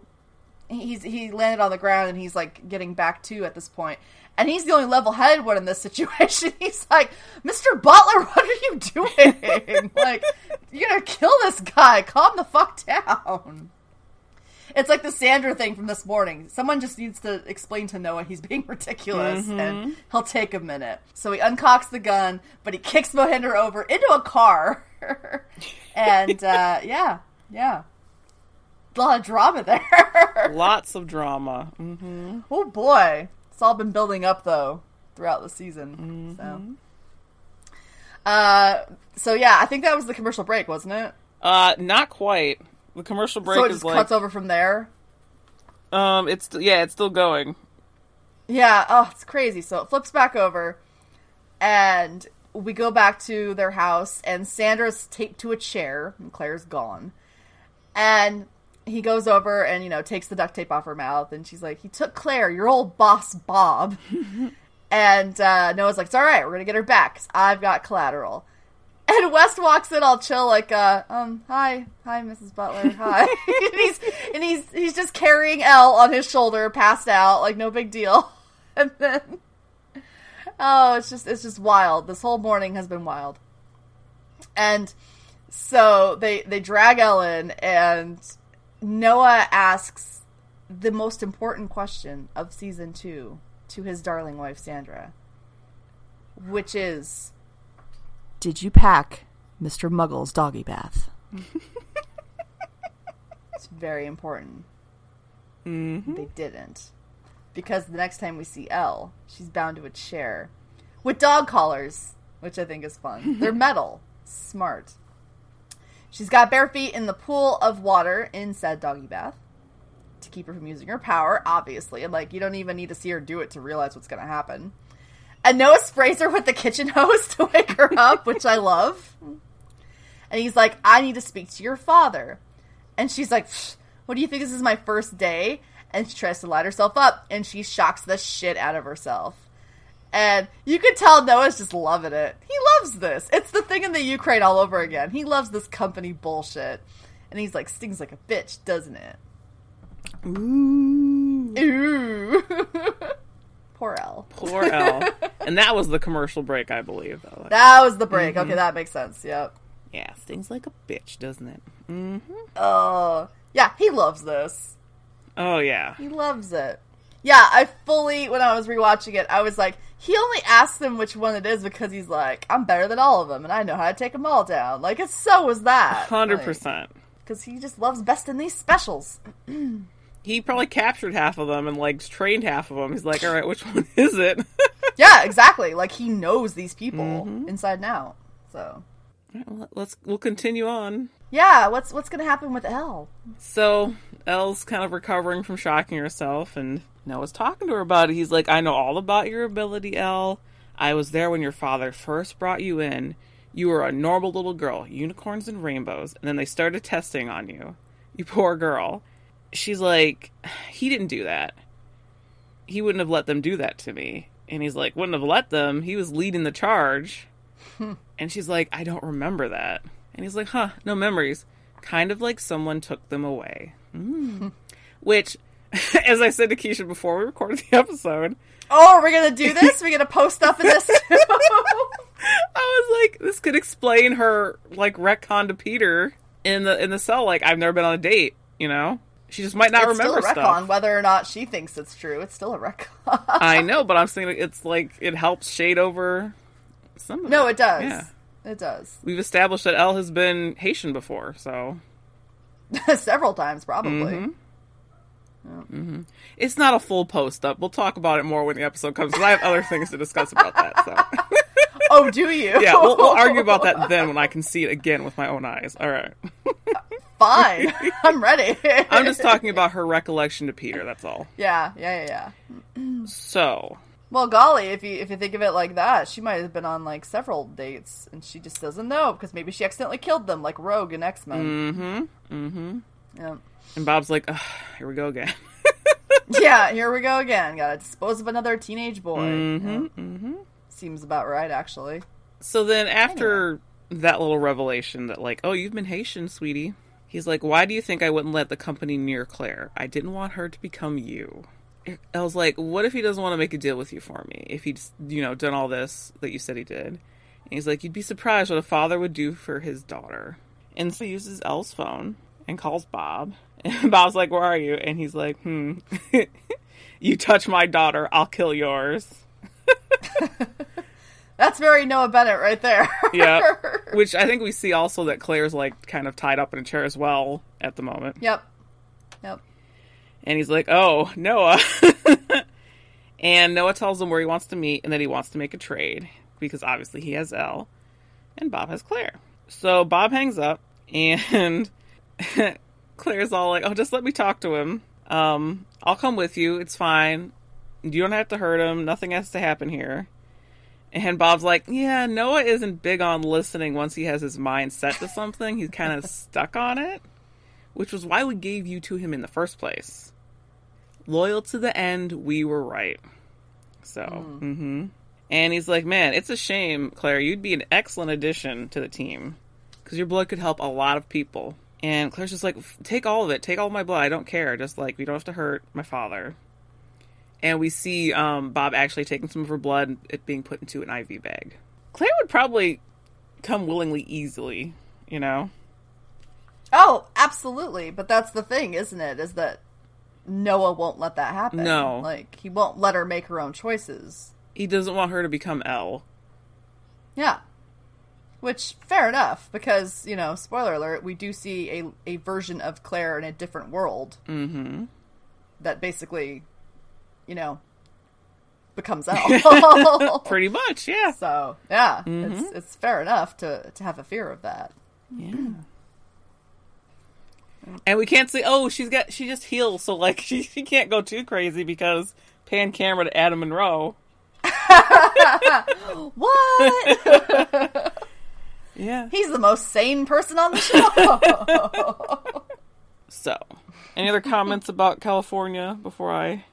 he's he landed on the ground and he's like getting back to at this point. And he's the only level headed one in this situation. He's like, Mr. Butler, what are you doing? like, you're gonna kill this guy. Calm the fuck down. It's like the Sandra thing from this morning. Someone just needs to explain to Noah he's being ridiculous and he'll take a minute. So he uncocks the gun, but he kicks Mohinder over into a car. and uh, yeah, yeah. A lot of drama there. Lots of drama. hmm oh boy. It's all been building up though throughout the season. So uh so yeah, I think that was the commercial break, wasn't it? Uh, not quite. The commercial break so it is just like, cuts over from there. um, it's yeah, it's still going. Yeah, oh, it's crazy. So it flips back over, and we go back to their house, and Sandra's taped to a chair, and Claire's gone. And he goes over and, you know, takes the duct tape off her mouth, and she's like, He took Claire, your old boss, Bob. and uh, Noah's like, It's all right, we're going to get her back, 'cause I've got collateral. And West walks in all chill, like, uh, um, hi, hi, Mrs. Butler, hi. and he's and he's he's just carrying Elle on his shoulder, passed out, like no big deal. And then, oh, it's just it's just wild. This whole morning has been wild. And so they they drag Ellen, and Noah asks the most important question of season two to his darling wife Sandra, which is Did you pack Mr. Muggle's doggy bath? it's very important. Mm-hmm. They didn't. Because the next time we see Elle, she's bound to a chair with dog collars, which I think is fun. They're metal. Smart. She's got bare feet in the pool of water in said doggy bath to keep her from using her power, obviously. And, like, you don't even need to see her do it to realize what's going to happen. And Noah sprays her with the kitchen hose to wake her up, which I love. And he's like, I need to speak to your father. And she's like, What do you think? This is my first day? And she tries to light herself up, and she shocks the shit out of herself. And you could tell Noah's just loving it. He loves this. It's the thing in the Ukraine all over again. He loves this company bullshit. And he's like, stings like a bitch, doesn't it? Ooh, Ooh. Poor Elle. poor Elle. and that was the commercial break, I believe. Though. Like, That was the break. Okay, that makes sense. Yep. yeah, stings like a bitch, doesn't it? Mm-hmm. Oh, yeah, he loves this. Oh yeah. He loves it. Yeah, I fully, when I was rewatching it, I was like, he only asked them which one it is because he's like, I'm better than all of them, and I know how to take them all down. Like, it's so was that. Hundred percent. Because he just loves best in these specials. He probably captured half of them and like trained half of them. He's like, all right, which one is it? yeah, exactly. Like, he knows these people Mm-hmm. inside and out. So, Well, Let's we'll continue on. yeah, what's what's gonna happen with Elle? So Elle's kind of recovering from shocking herself, and Noah's talking to her about it. He's like, "I know all about your ability, Elle. I was there when your father first brought you in. You were a normal little girl, unicorns and rainbows, and then they started testing on you. You poor girl." She's like, "He didn't do that. He wouldn't have let them do that to me." And he's like, "Wouldn't have let them. He was leading the charge." and she's like, "I don't remember that." And he's like, "Huh, no memories." Kind of like someone took them away. Mm. Which, as I said to Keisha before we recorded the episode, Oh, we're we gonna do this? we're we gonna post stuff in this too? I was like, this could explain her like retcon to Peter in the in the cell. Like, I've never been on a date. You know, she just might not it's remember still a retcon, stuff. whether or not she thinks it's true. It's still a retcon. I know, but I'm saying it's like it helps shade over some. Of no, it does. Yeah, It does. we've established that Elle has been Haitian before, so Several times, probably. Mm-hmm. it's not a full post up. We'll talk about it more when the episode comes. I have other things to discuss about that. So. Oh, do you? Yeah, we'll, we'll argue about that then when I can see it again with my own eyes. All right. Fine. I'm ready. I'm just talking about her recollection to Peter. That's all. Yeah, yeah, yeah, yeah. So, Well, golly, if you if you think of it like that, she might have been on like several dates, and she just doesn't know because maybe she accidentally killed them, like Rogue and X Men. mm-hmm, mm-hmm. Yeah. And Bob's like, Ugh, "Here we go again." yeah, here we go again. Gotta dispose of another teenage boy. mm-hmm, Yeah. mm-hmm. Seems about right, actually. So then, after that little revelation that, like, "Oh, you've been Haitian, sweetie," He's like, Why do you think I wouldn't let the company near Claire? I didn't want her to become you. I was like, What if he doesn't want to make a deal with you for me? If he'd, you know, done all this that you said he did. And he's like, You'd be surprised what a father would do for his daughter. And so he uses Elle's phone and calls Bob. And Bob's like, Where are you? And he's like, Hmm. you touch my daughter, I'll kill yours. That's very Noah Bennet right there. yeah. Which I think we see also that Claire's like kind of tied up in a chair as well at the moment. Yep. Yep. And he's like, Oh, Noah. and Noah tells him where he wants to meet and that he wants to make a trade because obviously he has Elle and Bob has Claire. So Bob hangs up and Claire's all like, Oh, just let me talk to him. Um, I'll come with you. It's fine. You don't have to hurt him. Nothing has to happen here. And Bob's like, yeah, Noah isn't big on listening once he has his mind set to something. He's kind of stuck on it, which was why we gave you to him in the first place. Loyal to the end, we were right. So, mm. hmm And he's like, man, it's a shame, Claire. You'd be an excellent addition to the team because your blood could help a lot of people. And Claire's just like, take all of it. Take all of my blood. I don't care. Just like, we don't have to hurt my father and we see um, Bob actually taking some of her blood and it being put into an IV bag. Claire would probably come willingly, easily, you know. Oh, absolutely. But that's the thing, isn't it? Is that Noah won't let that happen. No, like he won't let her make her own choices. He doesn't want her to become Elle. Yeah. Which fair enough, because you know, spoiler alert, we do see a a version of Claire in a different world. Mm-hmm. That basically you know, becomes Elle. Pretty much, yeah. So yeah, mm-hmm. it's it's fair enough to to have a fear of that. Yeah. And we can't say, oh, she's got she just heals, so like she she can't go too crazy because pan camera to Adam Monroe. what? yeah. He's the most sane person on the show. so, any other comments about California before I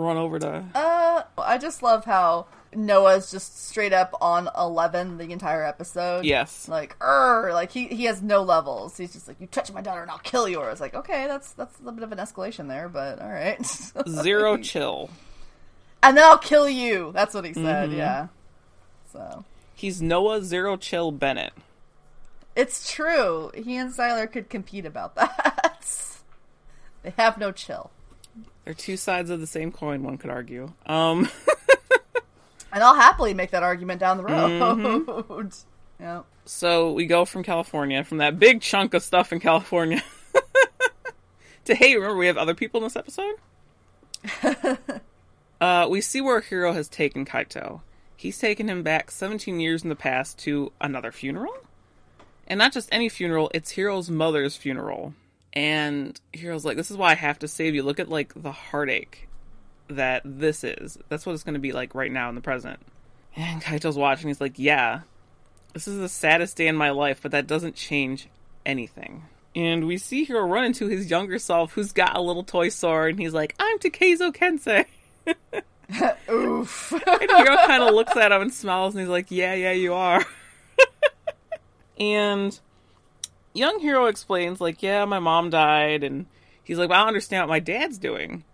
run over to? Uh, I just love how Noah's just straight up on eleven the entire episode. Yes, like er, like he he has no levels. He's just like, you touch my daughter and I'll kill you. Or it's like, okay, that's that's a little bit of an escalation there, but all right. Zero chill. And then I'll kill you. That's what he said. Mm-hmm. Yeah. So he's Noah Zero Chill Bennet. It's true. He and Sylar could compete about that. they have no chill. They're two sides of the same coin, one could argue. Um And I'll happily make that argument down the road. Mm-hmm. yeah. So we go from California, from that big chunk of stuff in California, to hey, remember we have other people in this episode? uh, we see where Hiro has taken Kaito. He's taken him back 17 years in the past to another funeral? And not just any funeral, it's Hiro's mother's funeral. And Hiro's like, this is why I have to save you. Look at like the heartache that this is. That's what it's going to be like right now in the present. And Kaito's watching. He's like, yeah, this is the saddest day in my life, but that doesn't change anything. And we see Hiro run into his younger self who's got a little toy sword, and he's like, I'm Takezo Kensei. Oof. and Hiro kind of looks at him and smiles, and he's like, Yeah, yeah, you are. and young Hiro explains, like, yeah, my mom died, and he's like, well, I understand what my dad's doing.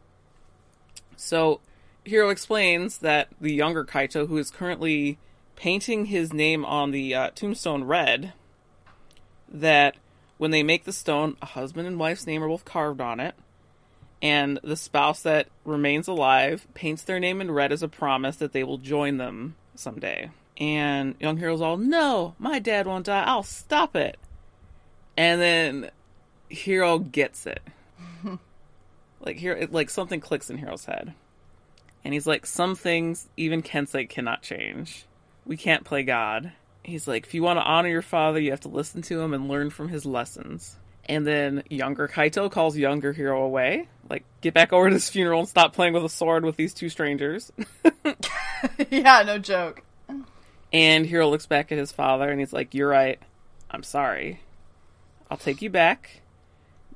So Hiro explains that the younger Kaito, who is currently painting his name on the uh, tombstone red, that when they make the stone, a husband and wife's name are both carved on it, and the spouse that remains alive paints their name in red as a promise that they will join them someday. And young Hiro's all, no, my dad won't die. I'll stop it. And then Hiro gets it. like here like something clicks in Hiro's head. And he's like, some things even Kensei cannot change. We can't play God. He's like, if you want to honor your father, you have to listen to him and learn from his lessons. And then younger Kaito calls younger Hiro away. Like, get back over to this funeral and stop playing with a sword with these two strangers. yeah, no joke. And Hiro looks back at his father and he's like, You're right. I'm sorry. I'll take you back,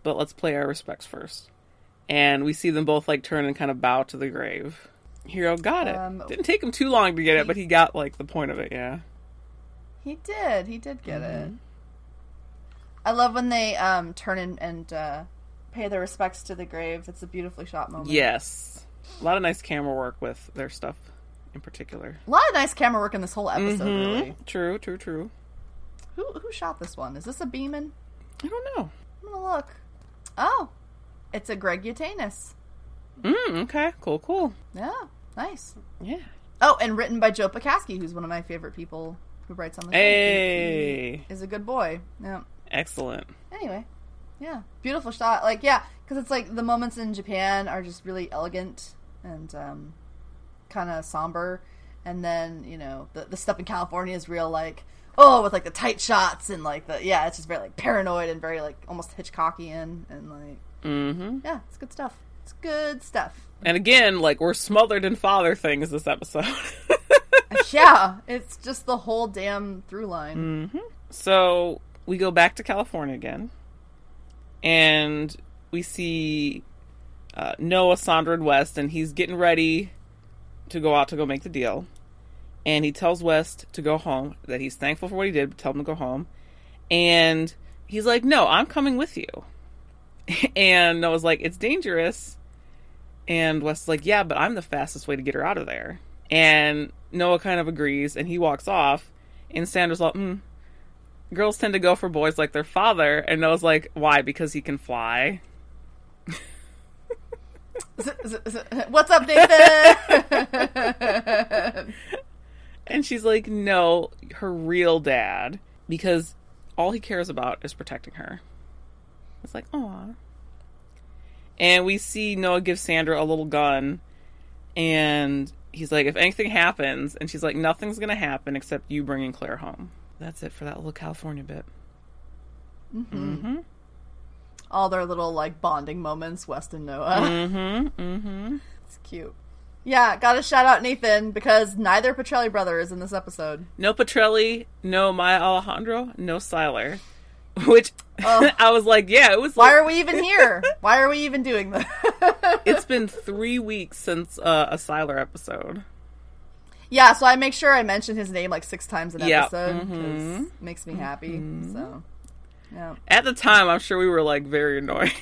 but let's play our respects first. And we see them both like turn and kind of bow to the grave. Hiro got it. Um, Didn't take him too long to get it, but he got like the point of it. Yeah. He did. He did get mm-hmm. it. I love when they um, turn in and uh, pay their respects to the grave. It's a beautifully shot moment. Yes. A lot of nice camera work with their stuff in particular. A lot of nice camera work in this whole episode, really. True, true, true. Who who shot this one? Is this a Beeman? I don't know. I'm gonna look. Oh, it's a Greg Yaitanes. Mm, okay. Cool, cool. Yeah, nice. Yeah. Oh, and written by Joe Pokaski, who's one of my favorite people who writes on the show. Hey. He is a good boy. Yeah. Excellent. Anyway, yeah, beautiful shot. Like, yeah, because it's like the moments in Japan are just really elegant and um, kind of somber, and then you know the the stuff in California is real like oh with like the tight shots and like the yeah it's just very like paranoid and very like almost Hitchcockian and like Mm-hmm. yeah it's good stuff. It's good stuff. And again, like we're smothered in father things this episode. yeah, it's just the whole damn through line. so we go back to California again, and we see uh, Noah, Sandra, and West, and he's getting ready to go out to go make the deal. And he tells West to go home, that he's thankful for what he did, but tell him to go home. And he's like, No, I'm coming with you. and Noah's like, It's dangerous. And West's like, Yeah, but I'm the fastest way to get her out of there. And Noah kind of agrees, and he walks off. And Sandra's like, mm, girls tend to go for boys like their father. And Noah's like, why? Because he can fly. What's up, Nathan? And she's like, no, her real dad. Because all he cares about is protecting her. It's like, aw. And we see Noah give Sandra a little gun. And he's like, if anything happens, and she's like, nothing's going to happen except you bringing Claire home. That's it for that little California bit. Mm-hmm. All their little like bonding moments, West and Noah. Mm-hmm. Mm-hmm. It's cute. Yeah, gotta shout out Nathan because neither Petrelli brother is in this episode. No Petrelli, no Maya Alejandro, no Sylar. Which Oh. I was like, yeah, it was. Why like, are we even here? Why are we even doing this? it's been three weeks since uh, a Sylar episode. yeah, so I make sure I mention his name like six times an Yeah, episode because mhm. makes me happy. So, yeah. At the time, I'm sure we were like very annoying.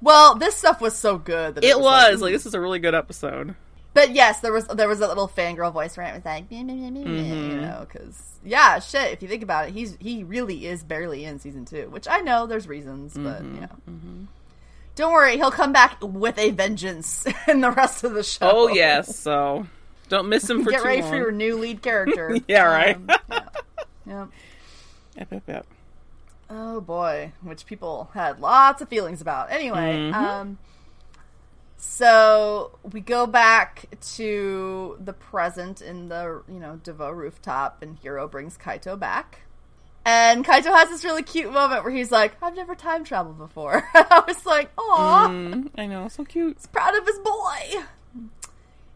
Well, this stuff was so good that it, it was like, like this is a really good episode. But yes, there was there was a little fangirl voice where it was like, "Meh, meh, meh, meh, meh," Mm-hmm. you know, because yeah, shit. If you think about it, he's he really is barely in season two, which I know there's reasons, but Mm-hmm. you know, don't worry, he'll come back with a vengeance in the rest of the show. Oh yes, so don't miss him for get ready long. for your new lead character. Yeah, right. Um, yeah. yeah. Yep, yep, yep. Oh boy, which people had lots of feelings about. Anyway, Mhm. um, so we go back to the present in the you know Deveaux rooftop, and Hiro brings Kaito back. And Kaito has this really cute moment where he's like, "I've never time traveled before." I was like, "Aw, Mm, I know, so cute. he's proud of his boy."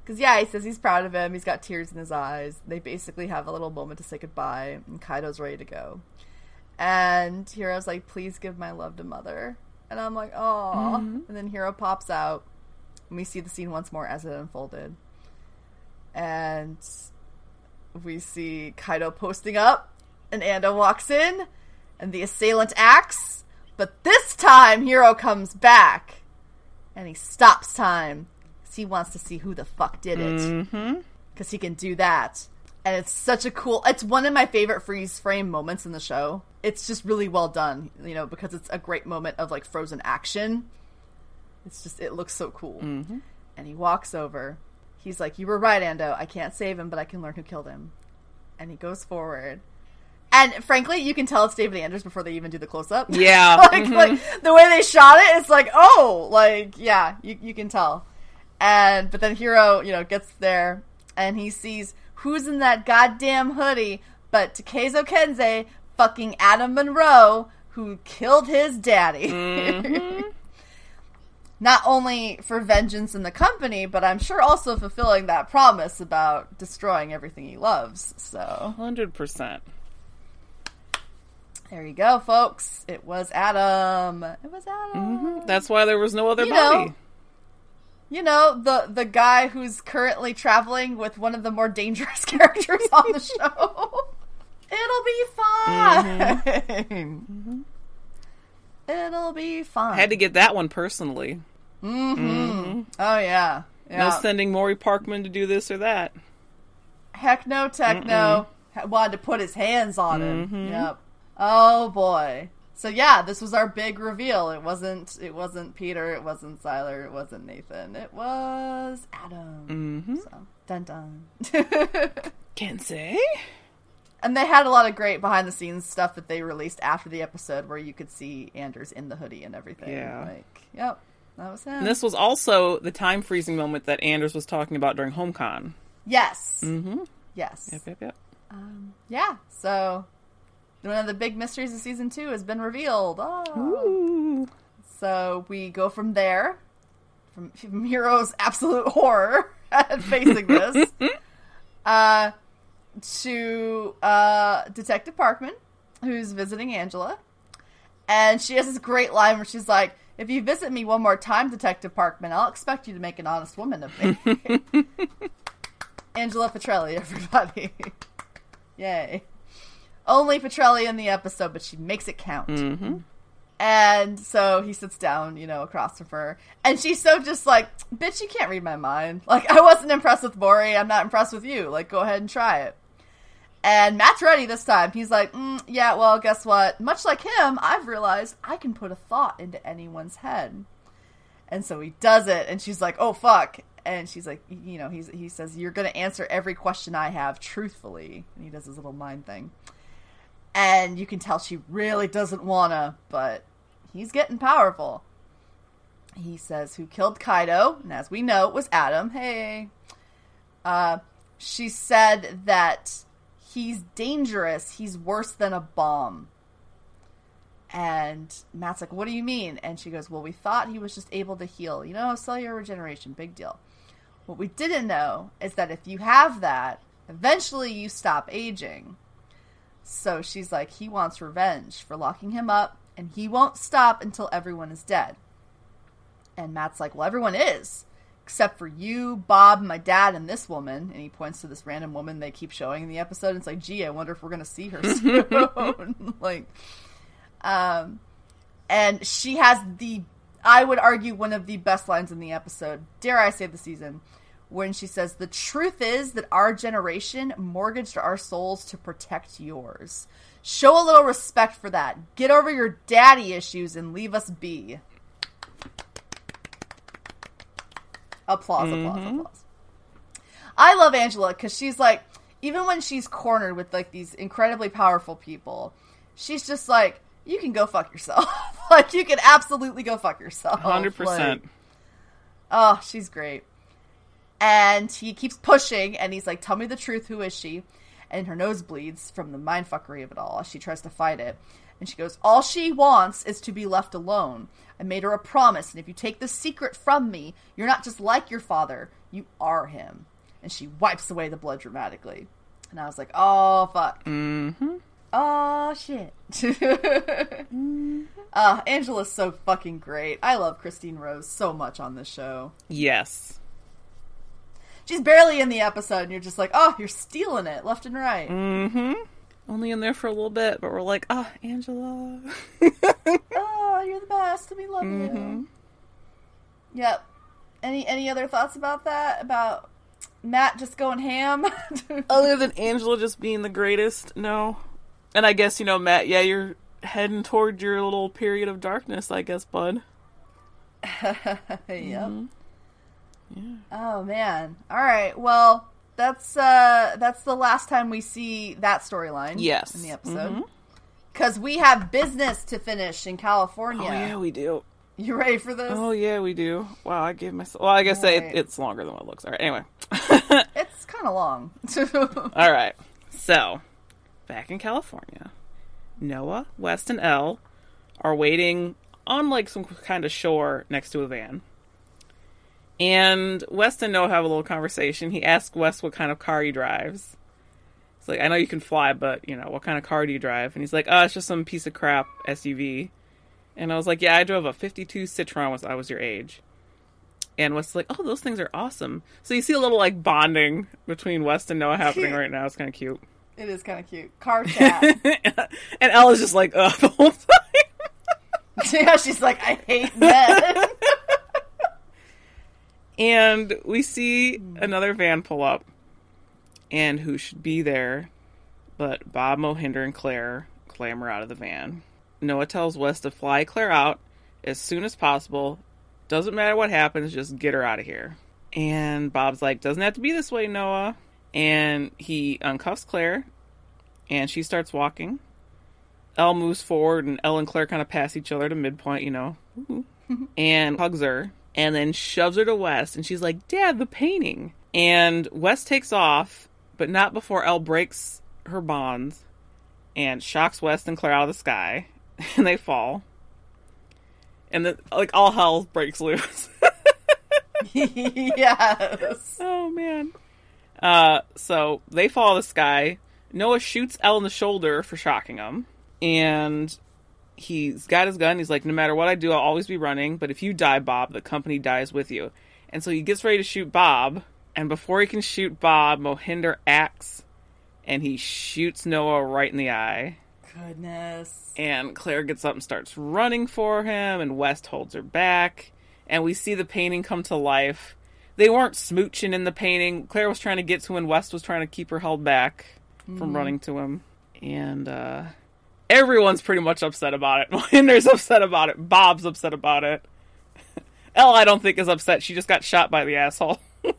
Because yeah, he says he's proud of him. He's got tears in his eyes. They basically have a little moment to say goodbye, and Kaito's ready to go. And Hiro's like, "Please give my love to mother." And I'm like, "Oh." And then Hiro pops out, and we see the scene once more as it unfolded. And we see Kaito posting up, and Ando walks in, and the assailant acts. But this time, Hiro comes back, and he stops time. 'cause he wants to see who the fuck did it Mm-hmm. because he can do that. And it's such a cool. It's one of my favorite freeze frame moments in the show. It's just really well done, you know, because it's a great moment of like frozen action. It's just it looks so cool. Mm-hmm. And he walks over. He's like, "You were right, Ando. I can't save him, but I can learn who killed him." And he goes forward. And frankly, you can tell it's David Anders before they even do the close up. Yeah. like mhm. like the way they shot it, it's like, oh, like yeah, you you can tell. And but then Hiro, you know, gets there and he sees who's in that goddamn hoodie but Takezo Kensei, fucking Adam Monroe, who killed his daddy. Mm-hmm. Not only for vengeance in the company, but I'm sure also fulfilling that promise about destroying everything he loves. So Hundred percent. there you go, folks. It was Adam. It was Adam. That's why there was no other You know, body. you know the the guy who's currently traveling with one of the more dangerous characters on the show It'll be fine. Mm-hmm. Mm-hmm. It'll be fine. I had to get that one personally. Mm-hmm. Oh yeah. Yeah. No sending Maury Parkman to do this or that. Heck no, Techno Ha- wanted to put his hands on him. Yep. Oh boy. So yeah, this was our big reveal. It wasn't. It wasn't Peter. It wasn't Sylar. It wasn't Nathan. It was Adam. Mm-hmm. So dun dun. Can't say. And they had a lot of great behind the scenes stuff that they released after the episode, where you could see Anders in the hoodie and everything. Yeah. Like, yep, that was him. And this was also the time freezing moment that Anders was talking about during HomeCon. yes. Mm-hmm. Yes. Yep, yep, yep. Yeah. So one of the big mysteries of season two has been revealed. Oh. Ooh. So we go from there, from, from Hiro's absolute horror at facing this, uh, to uh, Detective Parkman, who's visiting Angela. And she has this great line where she's like, If you visit me one more time, Detective Parkman, I'll expect you to make an honest woman of me. Angela Petrelli, everybody. Yay. Only Petrelli in the episode, but she makes it count. Mm-hmm. And so he sits down, you know, across from her. And she's so just like, bitch, you can't read my mind. Like, I wasn't impressed with Maury. I'm not impressed with you. Like, go ahead and try it. And Matt's ready this time. He's like, mm, yeah, well, guess what? Much like him, I've realized I can put a thought into anyone's head. And so he does it. And she's like, oh, fuck. And she's like, you know, he's, he says, you're going to answer every question I have truthfully. And he does his little mind thing. And you can tell she really doesn't want to, but he's getting powerful. He says, Who killed Kaito? And as we know, it was Adam. Hey. Uh, she said that he's dangerous. He's worse than a bomb. And Matt's like, What do you mean? And she goes, Well, we thought he was just able to heal. You know, cellular regeneration, big deal. What we didn't know is that if you have that, eventually you stop aging. So she's like, he wants revenge for locking him up, and he won't stop until everyone is dead. And Matt's like, well, everyone is, except for you, Bob, my dad, and this woman. And he points to this random woman they keep showing in the episode. And it's like, gee, I wonder if we're going to see her soon. like, um, and she has the, I would argue, one of the best lines in the episode, dare I say the season, when she says, The truth is that our generation mortgaged our souls to protect yours. Show a little respect for that. Get over your daddy issues and leave us be. Applause, applause, applause. I love Angela because she's like, even when she's cornered with like these incredibly powerful people, she's just like, you can go fuck yourself. like, you can absolutely go fuck yourself. 100%. Like, oh, she's great and he keeps pushing and he's like tell me the truth who is she and her nose bleeds from the mindfuckery of it all as she tries to fight it and she goes all she wants is to be left alone i made her a promise and if you take this secret from me you're not just like your father you are him and she wipes away the blood dramatically and i was like oh fuck Mm-hmm. oh shit uh angela's so fucking great i love cristine rose so much on this show Yes. She's barely in the episode, and you're just like, oh, you're stealing it left and right. Mm-hmm. Only in there for a little bit, but we're like, ah, Angela. Oh, you're the best. We love you. Mm-hmm. Yep. Any any other thoughts about that? About Matt just going ham? Other than Angela just being the greatest, no. And I guess, you know, Matt, yeah, you're heading toward your little period of darkness, I guess, bud. yep. Mm-hmm. Yeah. Oh man. All right. Well, that's uh that's the last time we see that storyline. Yes. In the episode. Because we have business to finish in California. Oh, yeah, we do. You ready for this? Oh, yeah, we do. Wow, I gave myself. Well, I guess it, Right. it's longer than what it looks. All right, anyway. It's kind of long. All right. So, back in California, Noah, West, and Elle are waiting on like some kind of shore next to a van. And West and Noah have a little conversation. He asks West what kind of car he drives. It's like, I know you can fly, but you know, what kind of car do you drive? And he's like, oh, it's just some piece of crap SUV. And I was like, yeah, I drove a 52 Citroen when I was your age. And West's like, oh, those things are awesome. So you see a little like bonding between West and Noah happening right now. It's kind of cute. It is kind of cute. Car chat. and Ella's just like, ugh, the whole time. yeah, she's like, I hate men. And we see hmm. another van pull up, and who should be there but Bob Mohinder and Claire clamber out of the van. Noah tells Wes to fly Claire out as soon as possible. Doesn't matter what happens, just get her out of here. And Bob's like, doesn't have to be this way, Noah. And he uncuffs Claire, and she starts walking. Elle moves forward, and Elle and Claire kind of pass each other to midpoint, you know, and hugs her, and then shoves her to Wes. And she's like, Dad, the painting. And Wes takes off, but not before Elle breaks her bonds and shocks Wes and Claire out of the sky, and they fall. And then, like, all hell breaks loose. yes. Oh man. Uh, so they fall out of the sky. Noah shoots Elle in the shoulder for shocking him, and he's got his gun. He's like, "No matter what I do, I'll always be running. But if you die, Bob, the company dies with you." And so he gets ready to shoot Bob, and before he can shoot Bob, Mohinder acts, and he shoots Noah right in the eye. Goodness. And Claire gets up and starts running for him, and West holds her back. And we see the painting come to life. They weren't smooching in the painting. Claire was trying to get to him, and West was trying to keep her held back from running to him. And uh, everyone's pretty much upset about it. Mohinder's upset about it. Bob's upset about it. Elle, I don't think, is upset. She just got shot by the asshole. I,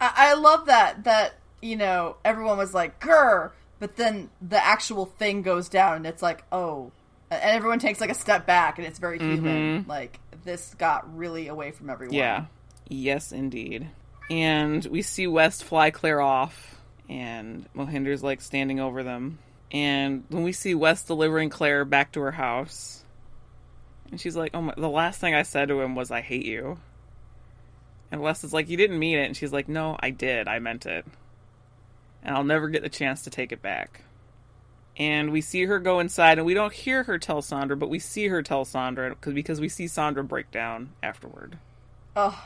I love that, that, you know, everyone was like, grr, but then the actual thing goes down and it's like, oh. And everyone takes like a step back and it's very mm-hmm. human. Like, this got really away from everyone. Yeah. Yes, indeed. And we see West fly clear off, and Mohinder's like standing over them. And when we see Wes delivering Claire back to her house, and she's like, "Oh my!" The last thing I said to him was, "I hate you." And Wes is like, "You didn't mean it," and she's like, "No, I did. I meant it." And I'll never get the chance to take it back. And we see her go inside, and we don't hear her tell Sandra, but we see her tell Sandra because because we see Sandra break down afterward. Oh,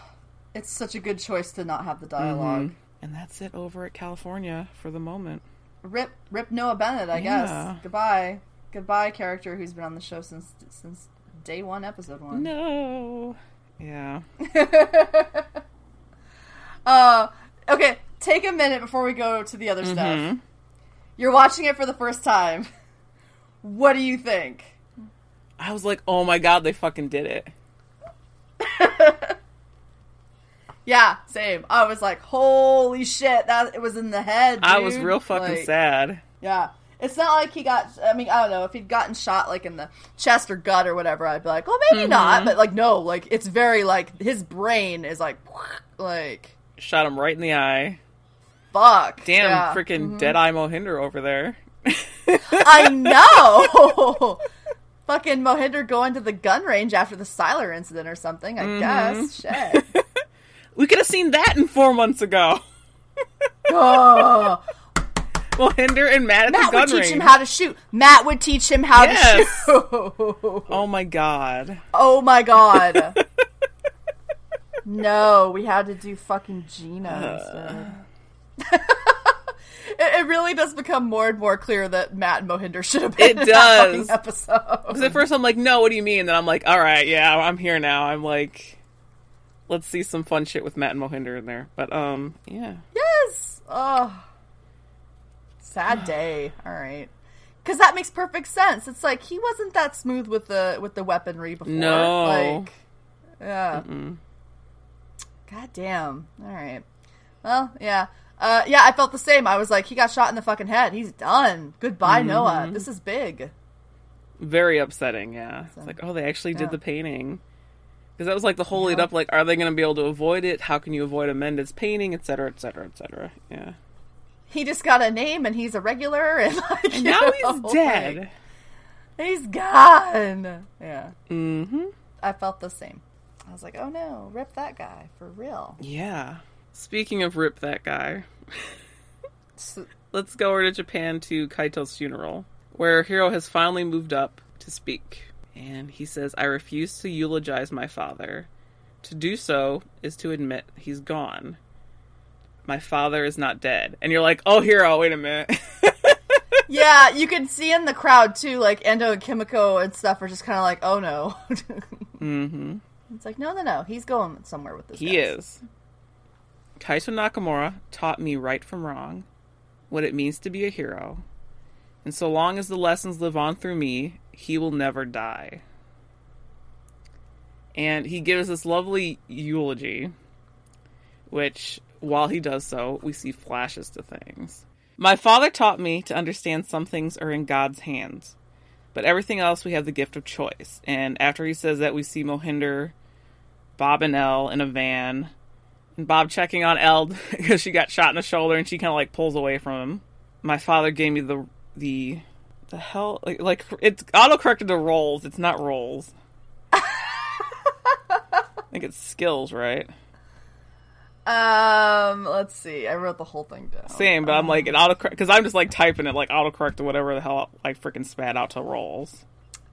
it's such a good choice to not have the mm-hmm. dialog And that's it over at California for the moment. Rip, rip Noah Bennet, I Yeah. guess. Goodbye. Goodbye, character who's been on the show since since day one, episode one. No. Yeah. Uh, okay, take a minute before we go to the other Mm-hmm. stuff. You're watching it for the first time. What do you think? I was like, oh my god, they fucking did it. Yeah, same. I was like, holy shit, that it was in the head. I was real fucking Like, sad. Yeah. It's not like he got. I mean, I don't know if he'd gotten shot like in the chest or gut or whatever. I'd be like, well, maybe Mm-hmm. not. But like, no, like it's very like his brain is like, like Shot him right in the eye. fuck. Damn, Yeah. freaking dead eye Mohinder over there. I know. Fucking Mohinder going to the gun range after the Sylar incident or something. I guess. Shit. We could have seen that in four months ago. Oh. Mohinder and Matt at Matt the would teach him how to shoot. Matt would teach him how Yes. to shoot. oh my god. Oh my god. no, we had to do fucking Gina uh. instead. it, it really does become more and more clear that Matt and Mohinder should have been It in that fucking does. episode. Because at first I'm like, no, what do you mean? Then I'm like, all right, yeah, I'm here now. I'm like, let's see some fun shit with Matt and Mohinder in there. But um, yeah. Yes. Oh, sad day. All right, because that makes perfect sense. It's like he wasn't that smooth with the with the weaponry before. No. Like, yeah. God damn. All right. Well, yeah. Uh, yeah, I felt the same. I was like, he got shot in the fucking head. He's done. Goodbye, Mm-hmm. Noah. This is big. Very upsetting, yeah. It's like, oh, they actually Yeah. did the painting. Because that was like the whole lead Yeah. up, like, are they going to be able to avoid it? How can you avoid a Amanda's painting, et cetera, et cetera, et cetera. Yeah. He just got a name and he's a regular, and like, And now know, he's like, dead. he's gone. Yeah. Mm-hmm. I felt the same. I was like, oh no, rip that guy for real. Yeah. Speaking of Rip That Guy, So- let's go over to Japan to Kaito's funeral, where Hiro has finally moved up to speak. And he says, I refuse to eulogize my father. To do so is to admit he's gone. my father is not dead. And you're like, oh, Hiro, wait a minute. yeah, you can see in the crowd too, like Ando and Kimiko and stuff are just kind of like, oh no. mm-hmm. It's like, no, no, no. He's going somewhere with this. He guys. is. Kaito Nakamura taught me right from wrong, what it means to be a hero, and so long as the lessons live on through me, he will never die. And he gives this lovely eulogy, which, while he does so, we see flashes to things. My father taught me to understand some things are in God's hands, but everything else we have the gift of choice. And after he says that, we see Mohinder, Bob, and Elle in a van, and Bob checking on Elle because she got shot in the shoulder, and she kind of like pulls away from him. My father gave me the the the hell like, like it's auto corrected to rolls. It's not rolls. I think it's skills, right? Um, let's see. I wrote the whole thing down. Same, but I'm like it autocorrect because I'm just like typing it like autocorrect or whatever the hell I freaking spat out to rolls.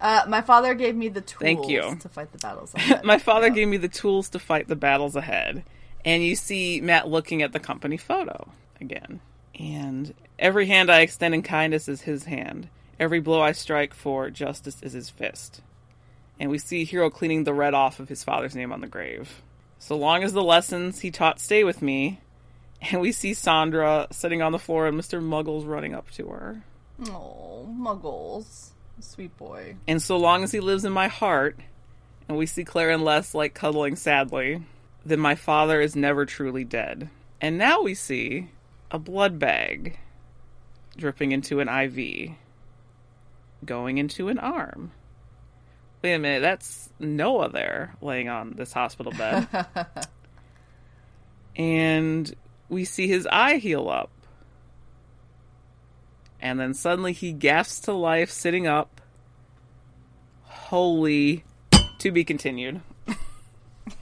Uh, my father gave me the tools Thank you. to fight the battles. Ahead. My father Yeah. gave me the tools to fight the battles ahead. And you see Matt looking at the company photo again. And every hand I extend in kindness is his hand. Every blow I strike for justice is his fist. And we see Hiro cleaning the red off of his father's name on the grave. So long as the lessons he taught stay with me. And we see Sandra sitting on the floor and Mr. Muggles running up to her. Oh, muggles, sweet boy. And so long as he lives in my heart, and we see Claire and Les like cuddling sadly, then my father is never truly dead. And now we see a blood bag dripping into an IV, going into an arm. Wait a minute, that's Noah there laying on this hospital bed. and we see his eye heal up. And then suddenly he gasps to life sitting up. Holy. To be continued.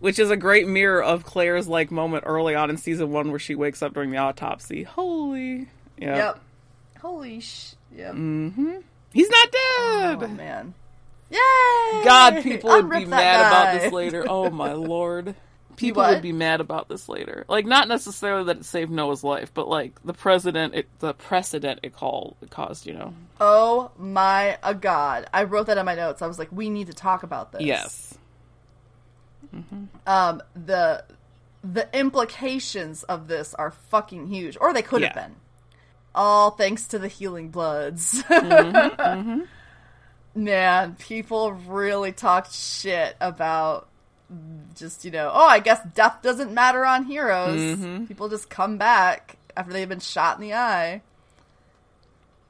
Which is a great mirror of Claire's like moment early on in season one where she wakes up during the autopsy. Holy. Yeah. Yep. Holy sh. Yep. Mm-hmm. He's not dead. Oh man. Yay! God, people would be mad about this later. Oh my lord. People would be mad about this later. Like not necessarily that it saved Noah's life, but like the president, it, the precedent it called it caused. You know. Oh my uh, god! I wrote that in my notes. I was like, we need to talk about this. Yes. Um. The the implications of this are fucking huge, or they could have Yeah. been. All thanks to the healing bloods. Mm-hmm, Man, people really talked shit about just you know. Oh, I guess death doesn't matter on heroes. Mm-hmm. People just come back after they've been shot in the eye.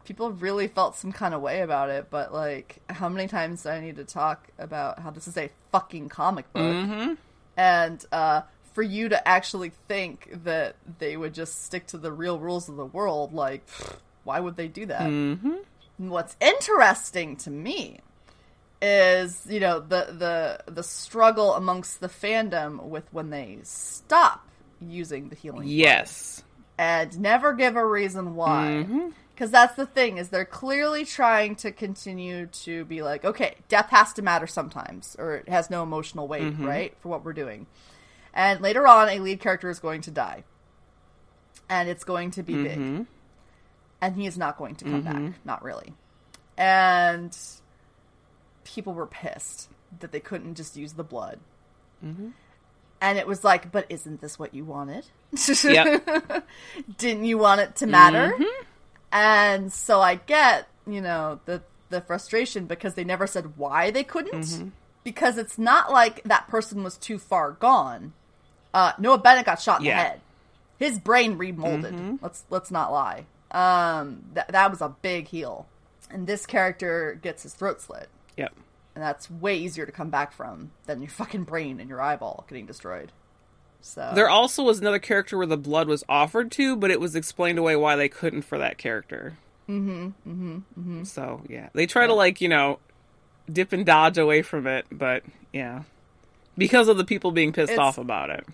People really felt some kind of way about it, but like, how many times do I need to talk about how this is a fucking comic book? Mm-hmm. and uh, for you to actually think that they would just stick to the real rules of the world, like, why would they do that? Mm-hmm. What's interesting to me is, you know, the the the struggle amongst the fandom with when they stop using the healing, Yes. and never give a reason why. Mm-hmm. Because that's the thing is they're clearly trying to continue to be like, okay, death has to matter sometimes, or it has no emotional weight, Mm-hmm. right, for what we're doing. And later on, a lead character is going to die, and it's going to be big, Mm-hmm. and he is not going to come back, not really. And people were pissed that they couldn't just use the blood. Mm-hmm. And it was like, but isn't this what you wanted? Yep. Didn't you want it to matter? Mm-hmm. And so I get, you know, the the frustration because they never said why they couldn't. Mm-hmm. Because it's not like that person was too far gone. Uh, Noah Bennet got shot in Yeah. the head. His brain remolded. Mm-hmm. Let's let's not lie. Um, that that was a big heal, and this character gets his throat slit, Yep. and that's way easier to come back from than your fucking brain and your eyeball getting destroyed. So There also was another character where the blood was offered to, but it was explained away why they couldn't for that character. Mm-hmm. Mm-hmm. mm-hmm. So yeah, they try to like you know dip and dodge away from it, but yeah, because of the people being pissed It's- off about it.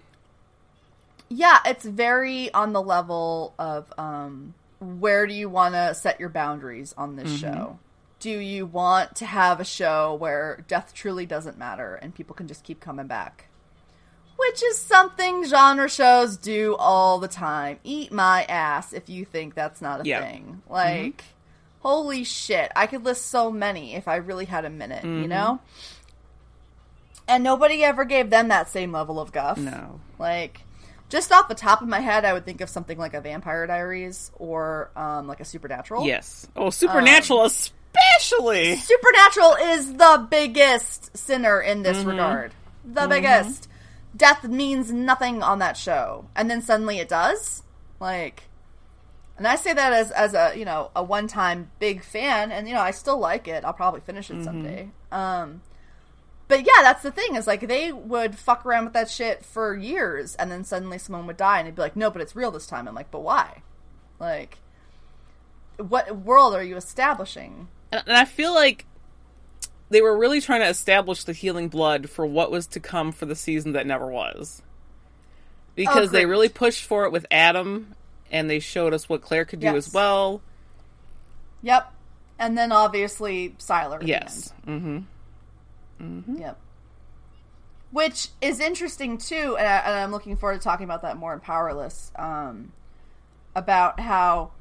Yeah, it's very on the level of um, where do you want to set your boundaries on this mm-hmm. show? Do you want to have a show where death truly doesn't matter and people can just keep coming back? which is something genre shows do all the time. Eat my ass if you think that's not a Yeah. thing. Mm-hmm. Like, holy shit. I could list so many if I really had a minute, you mm-hmm. know? And nobody ever gave them that same level of guff. No. Like, just off the top of my head, I would think of something like a Vampire Diaries or um, like a Supernatural. Yes. Oh, Supernatural especially. Supernatural is the biggest sinner in this regard. The biggest. Death means nothing on that show. And then suddenly it does. Like and I say that as as a, you know, a one-time big fan and you know, I still like it. I'll probably finish it someday. Um but yeah, that's the thing is like they would fuck around with that shit for years and then suddenly someone would die and it'd be like, "No, but it's real this time." I'm like, "But why?" Like what world are you establishing? And and I feel like they were really trying to establish the healing blood for what was to come for the season that never was. Because they really pushed for it with Adam and they showed us what Claire could do Yes. as well. Yep. And then obviously Sylar. at the Yes. Mhm. Yep. Which is interesting too, and, I, and I'm looking forward to talking about that more in Powerless. Um, about how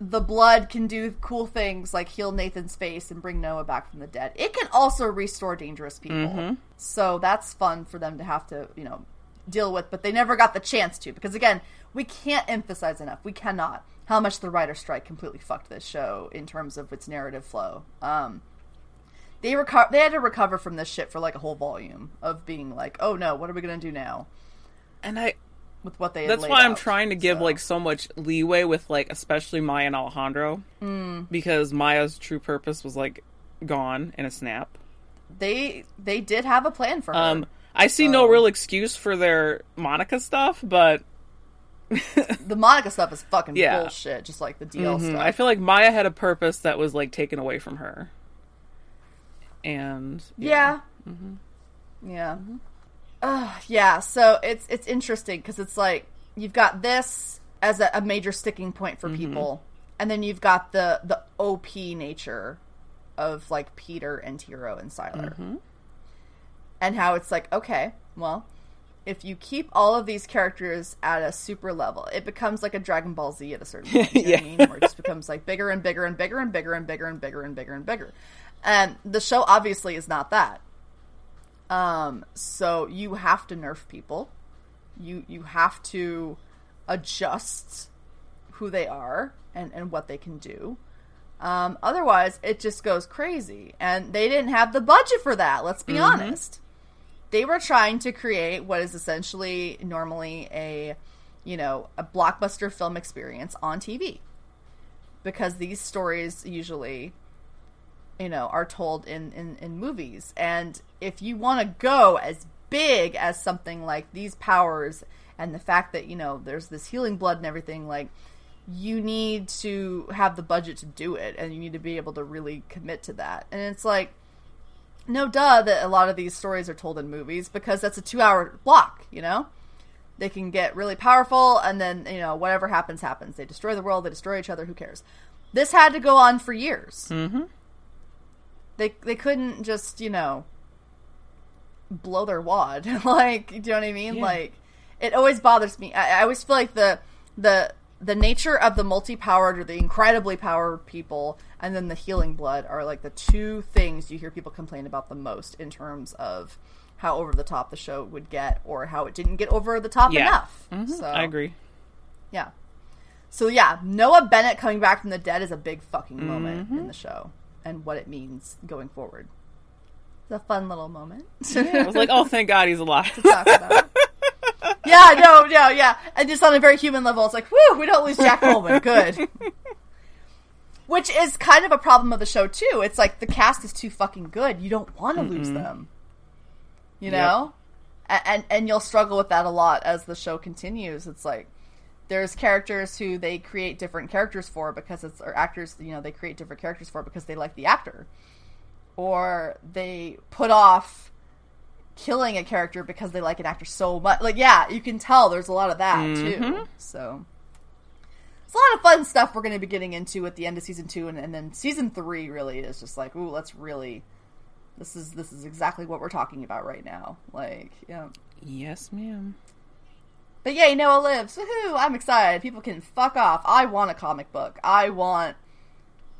the blood can do cool things like heal Nathan's face and bring Noah back from the dead. It can also restore dangerous people. So that's fun for them to have to, you know, deal with, but they never got the chance to because again, we can't emphasize enough. We cannot how much the writer strike completely fucked this show in terms of its narrative flow. Um they reco- they had to recover from this shit for like a whole volume of being like, "Oh no, what are we going to do now?" And I with what they had that's why I'm out. trying to give So- like so much leeway with like especially Maya and Alejandro because Maya's true purpose was like gone in a snap. they they did have a plan for her. Um, I see no real excuse for their Monica stuff, but the Monica stuff is fucking Yeah. bullshit, just like the DL mhm, stuff. I feel like Maya had a purpose that was like taken away from her. And yeah, mm-hmm. yeah, Ugh, yeah. So it's it's interesting because it's like you've got this as a, a major sticking point for mm-hmm. people, and then you've got the the OP nature of like Peter and Hiro and Sylar, mm-hmm. and how it's like okay, well. If you keep all of these characters at a super level, it becomes like a Dragon Ball Z at a certain point. You know what I mean? Where it just becomes like bigger and bigger and bigger and bigger and bigger and bigger and bigger and bigger. And the show obviously is not that. Um, so you have to nerf people. You you have to adjust who they are and, and what they can do. Um, otherwise, it just goes crazy. And they didn't have the budget for that, let's be honest. They were trying to create what is essentially normally a, you know, a blockbuster film experience on TV. Because these stories usually you know are told in in, in movies. And if you want to go as big as something like these powers and the fact that you know there's this healing blood and everything like you need to have the budget to do it and you need to be able to really commit to that. And it's like no duh that a lot of these stories are told in movies because that's a two hour block you know? They can get really powerful and then you know whatever happens happens. They destroy the world they destroy each other who cares? This had to go on for years. Hmm they they couldn't just you know blow their wad like do you know what i mean Yeah. like it always bothers me I, I always feel like the the the nature of the multi-powered or the incredibly powered people and then the healing blood are like the two things you hear people complain about the most in terms of how over the top the show would get or how it didn't get over the top Yeah. enough Mhm, so I agree. yeah so yeah noah bennet coming back from the dead is a big fucking moment Mm-hmm. in the show and what it means going forward it's a fun little moment I was like, oh, thank God he's alive. talk about. yeah, no, no, yeah. And just on a very human level, it's like, whew, we don't lose Jack Coleman. Good. Which is kind of a problem of the show too. It's like the cast is too fucking good. You don't want to lose them. You Yep. know? And and you'll struggle with that a lot as the show continues. It's like there's characters who they create different characters for because it's or actors, you know, they create different characters for because they like the actor. Or they put off killing a character because they like an actor so much. Like, yeah, you can tell there's a lot of that too. Mm-hmm. So it's a lot of fun stuff we're going to be getting into at the end of season two, and, and then season three really is just like, ooh, let's really. This is this is exactly what we're talking about right now. Like, yeah, Yes, ma'am. But yay, Noah lives. Woohoo! I'm excited. People can fuck off. I want a comic book. I want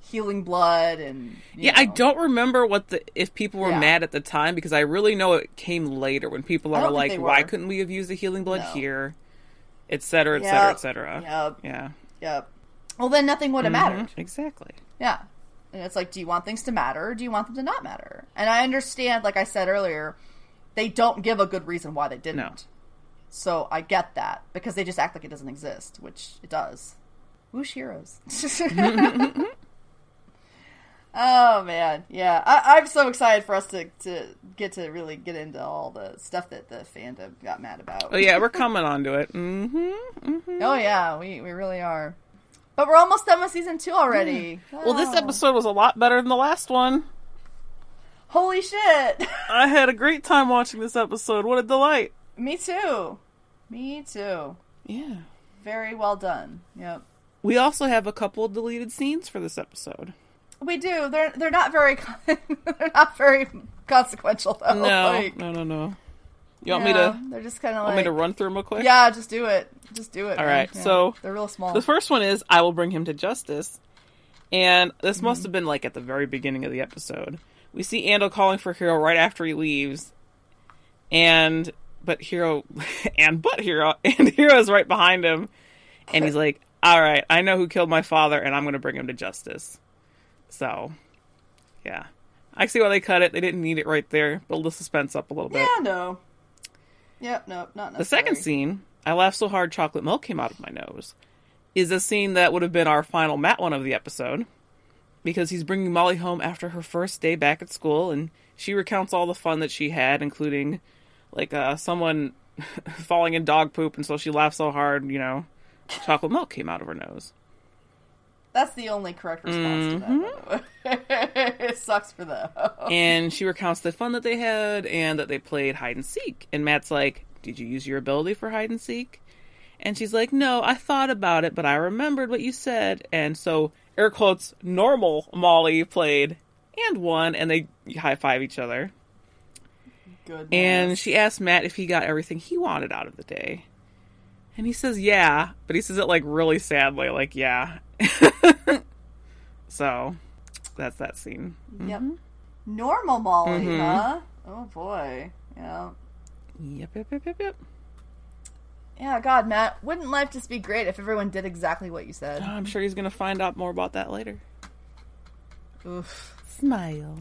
healing blood and Yeah, I don't remember what the if people were Yeah. mad at the time because I really know it came later when people are like, "Why couldn't we have used the healing blood No. here?" et cetera, et cetera, Yep. et cetera. Yep. Yeah, Yep. Well, then nothing would have mattered. Mhm, exactly. Yeah. And it's like, do you want things to matter or do you want them to not matter? And I understand, like I said earlier, they don't give a good reason why they didn't. No. So I get that because they just act like it doesn't exist, which it does. Whoosh heroes. oh man, yeah. I- I'm so excited for us to to get to really get into all the stuff that the fandom got mad about. Oh yeah, we're coming on to it. hmm hmm Oh yeah, we we really are. But we're almost done with season two already. Well, this episode was a lot better than the last one. Holy shit! I had a great time watching this episode. What a delight! Me too. Me too. Yeah. Very well done. Yep. We also have a couple deleted scenes for this episode. We do. They're they're not very they're not very consequential though. No, Like, no, no, no. You want me to They're just kind of want like me to run through them real quick? Yeah, just do it. Just do it. All right. Yeah. so- they're real small. The first one is I will bring him to justice. And this mm-hmm. must have been like at the very beginning of the episode. We see Ando calling for Hiro right after he leaves. And but Hiro and but Hiro and Hiro is right behind him. And he's like, All right, I know who killed my father and I'm gonna bring him to justice. So yeah. I see why they cut it. They didn't need it right there. Build the suspense up a little bit. yeah, no. Yep, no, not necessary. The second scene, I laughed so hard chocolate milk came out of my nose, is a scene that would have been our final Matt one of the episode. Because he's bringing Molly home after her first day back at school, and she recounts all the fun that she had, including like uh, someone falling in dog poop, and so she laughed so hard, you know, chocolate milk came out of her nose. That's the only correct response to that. way. it sucks for them. and she recounts the fun that they had and that they played hide and seek. And Matt's like, Did you use your ability for hide and seek? And she's like, No, I thought about it, but I remembered what you said. And so, air quotes, normal Molly played and won, and they high five each other. Good. And she asked Matt if he got everything he wanted out of the day. And he says, Yeah, but he says it like really sadly, like, Yeah. so, that's that scene. Yep. Normal Molly, Mhm. huh? Oh boy. Yeah. Yep, yep, yep, yep, yep. Yeah, God, Matt, wouldn't life just be great if everyone did exactly what you said? I'm sure he's going to find out more about that later. Oof. Smile.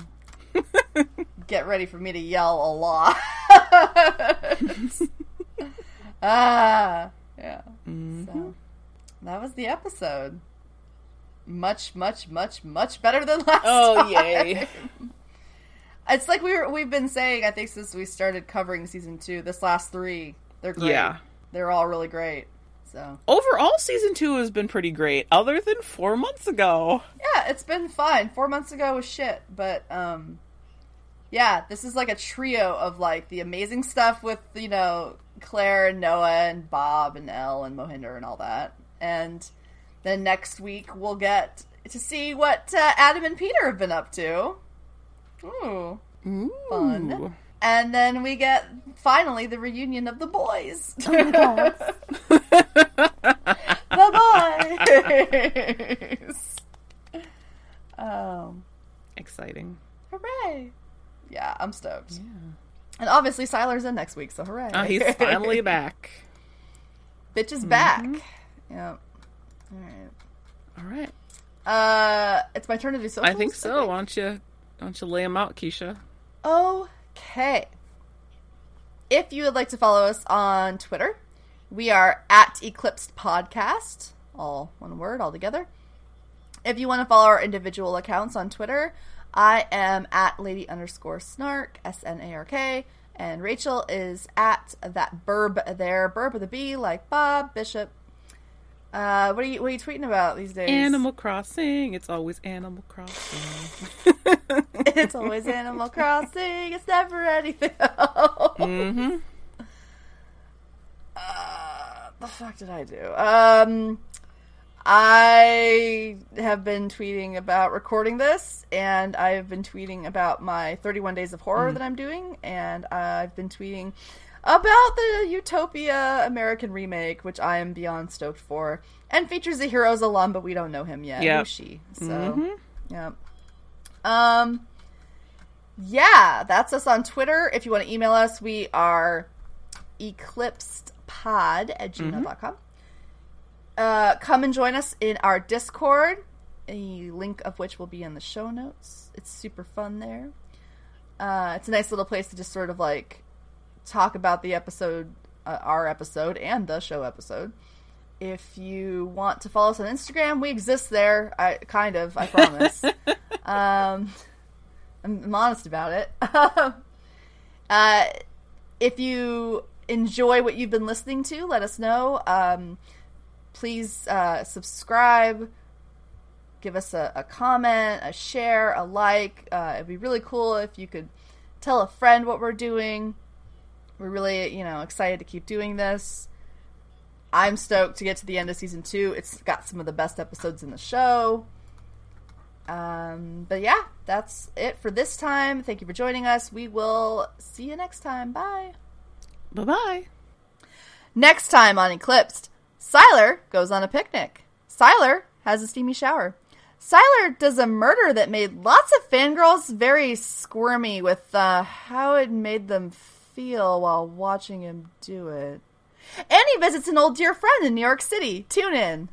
Get ready for me to yell a lot. ah, yeah. Mhm. So that was the episode. Much, much, much, much better than last. Oh, time. yay. It's like we were, we've been saying. I think since we started covering season two, this last three, they're great. Yeah. they're all really great. So Overall, season two has been pretty great, other than four months ago. yeah, it's been fine. Four months ago was shit, but um, yeah, this is like a trio of like the amazing stuff with you know Claire and Noah and Bob and Elle and Mohinder and all that, and then next week we'll get to see what uh, Adam and Peter have been up to. Ooh. Ooh. Fun. And then we get finally the reunion of the boys. the boys. um, Exciting. hooray! Yeah, I'm stoked. And obviously, Sylar's in next week, so hooray! Oh, he's finally back. Bitch is back. Yep. All right. All right. Uh, it's my turn to do socials. I think so. Why don't you, why don't you lay him out, Keisha? Okay. If you would like to follow us on Twitter, we are at Eclipsed Podcast, all one word, all together. If you want to follow our individual accounts on Twitter, I am at lady underscore snark, S N A R K, and Rachel is at that burb there, burb with a B, like Bob Bishop. Uh, what are you what are you tweeting about these days? Animal Crossing. It's always Animal Crossing. it's always Animal Crossing. It's never anything else. mm-hmm. Uh, the fuck did I do? Um, I have been tweeting about recording this, and I've been tweeting about my 31 Days of Horror mm. that I'm doing, and I've been tweeting about the Utopia American remake, which I am beyond stoked for, and features a Heroes alum, but we don't know him yet. Who's she? So, mm-hmm. yeah. Um, yeah, that's us on Twitter. If you want to email us, we are eclipsedpod at mm-hmm. gmail.com. Uh, come and join us in our Discord, a link of which will be in the show notes. It's super fun there. Uh, it's a nice little place to just sort of like talk about the episode, uh, our episode, and the show episode. If you want to follow us on Instagram, we exist there. I kind of, I promise. um, I'm, I'm honest about it. uh, if you enjoy what you've been listening to, let us know. Um, please uh, subscribe, give us a, a, comment, a share, a like. Uh, it'd be really cool if you could tell a friend what we're doing. We're really, you know, excited to keep doing this. I'm stoked to get to the end of season two. It's got some of the best episodes in the show. Um, but yeah, that's it for this time. Thank you for joining us. We will see you next time. Bye. Bye bye. Next time on Eclipsed, Sylar goes on a picnic. Sylar has a steamy shower. Sylar does a murder that made lots of fangirls very squirmy with uh, how it made them feel while watching him do it. And he visits an old dear friend in New York City. Tune in.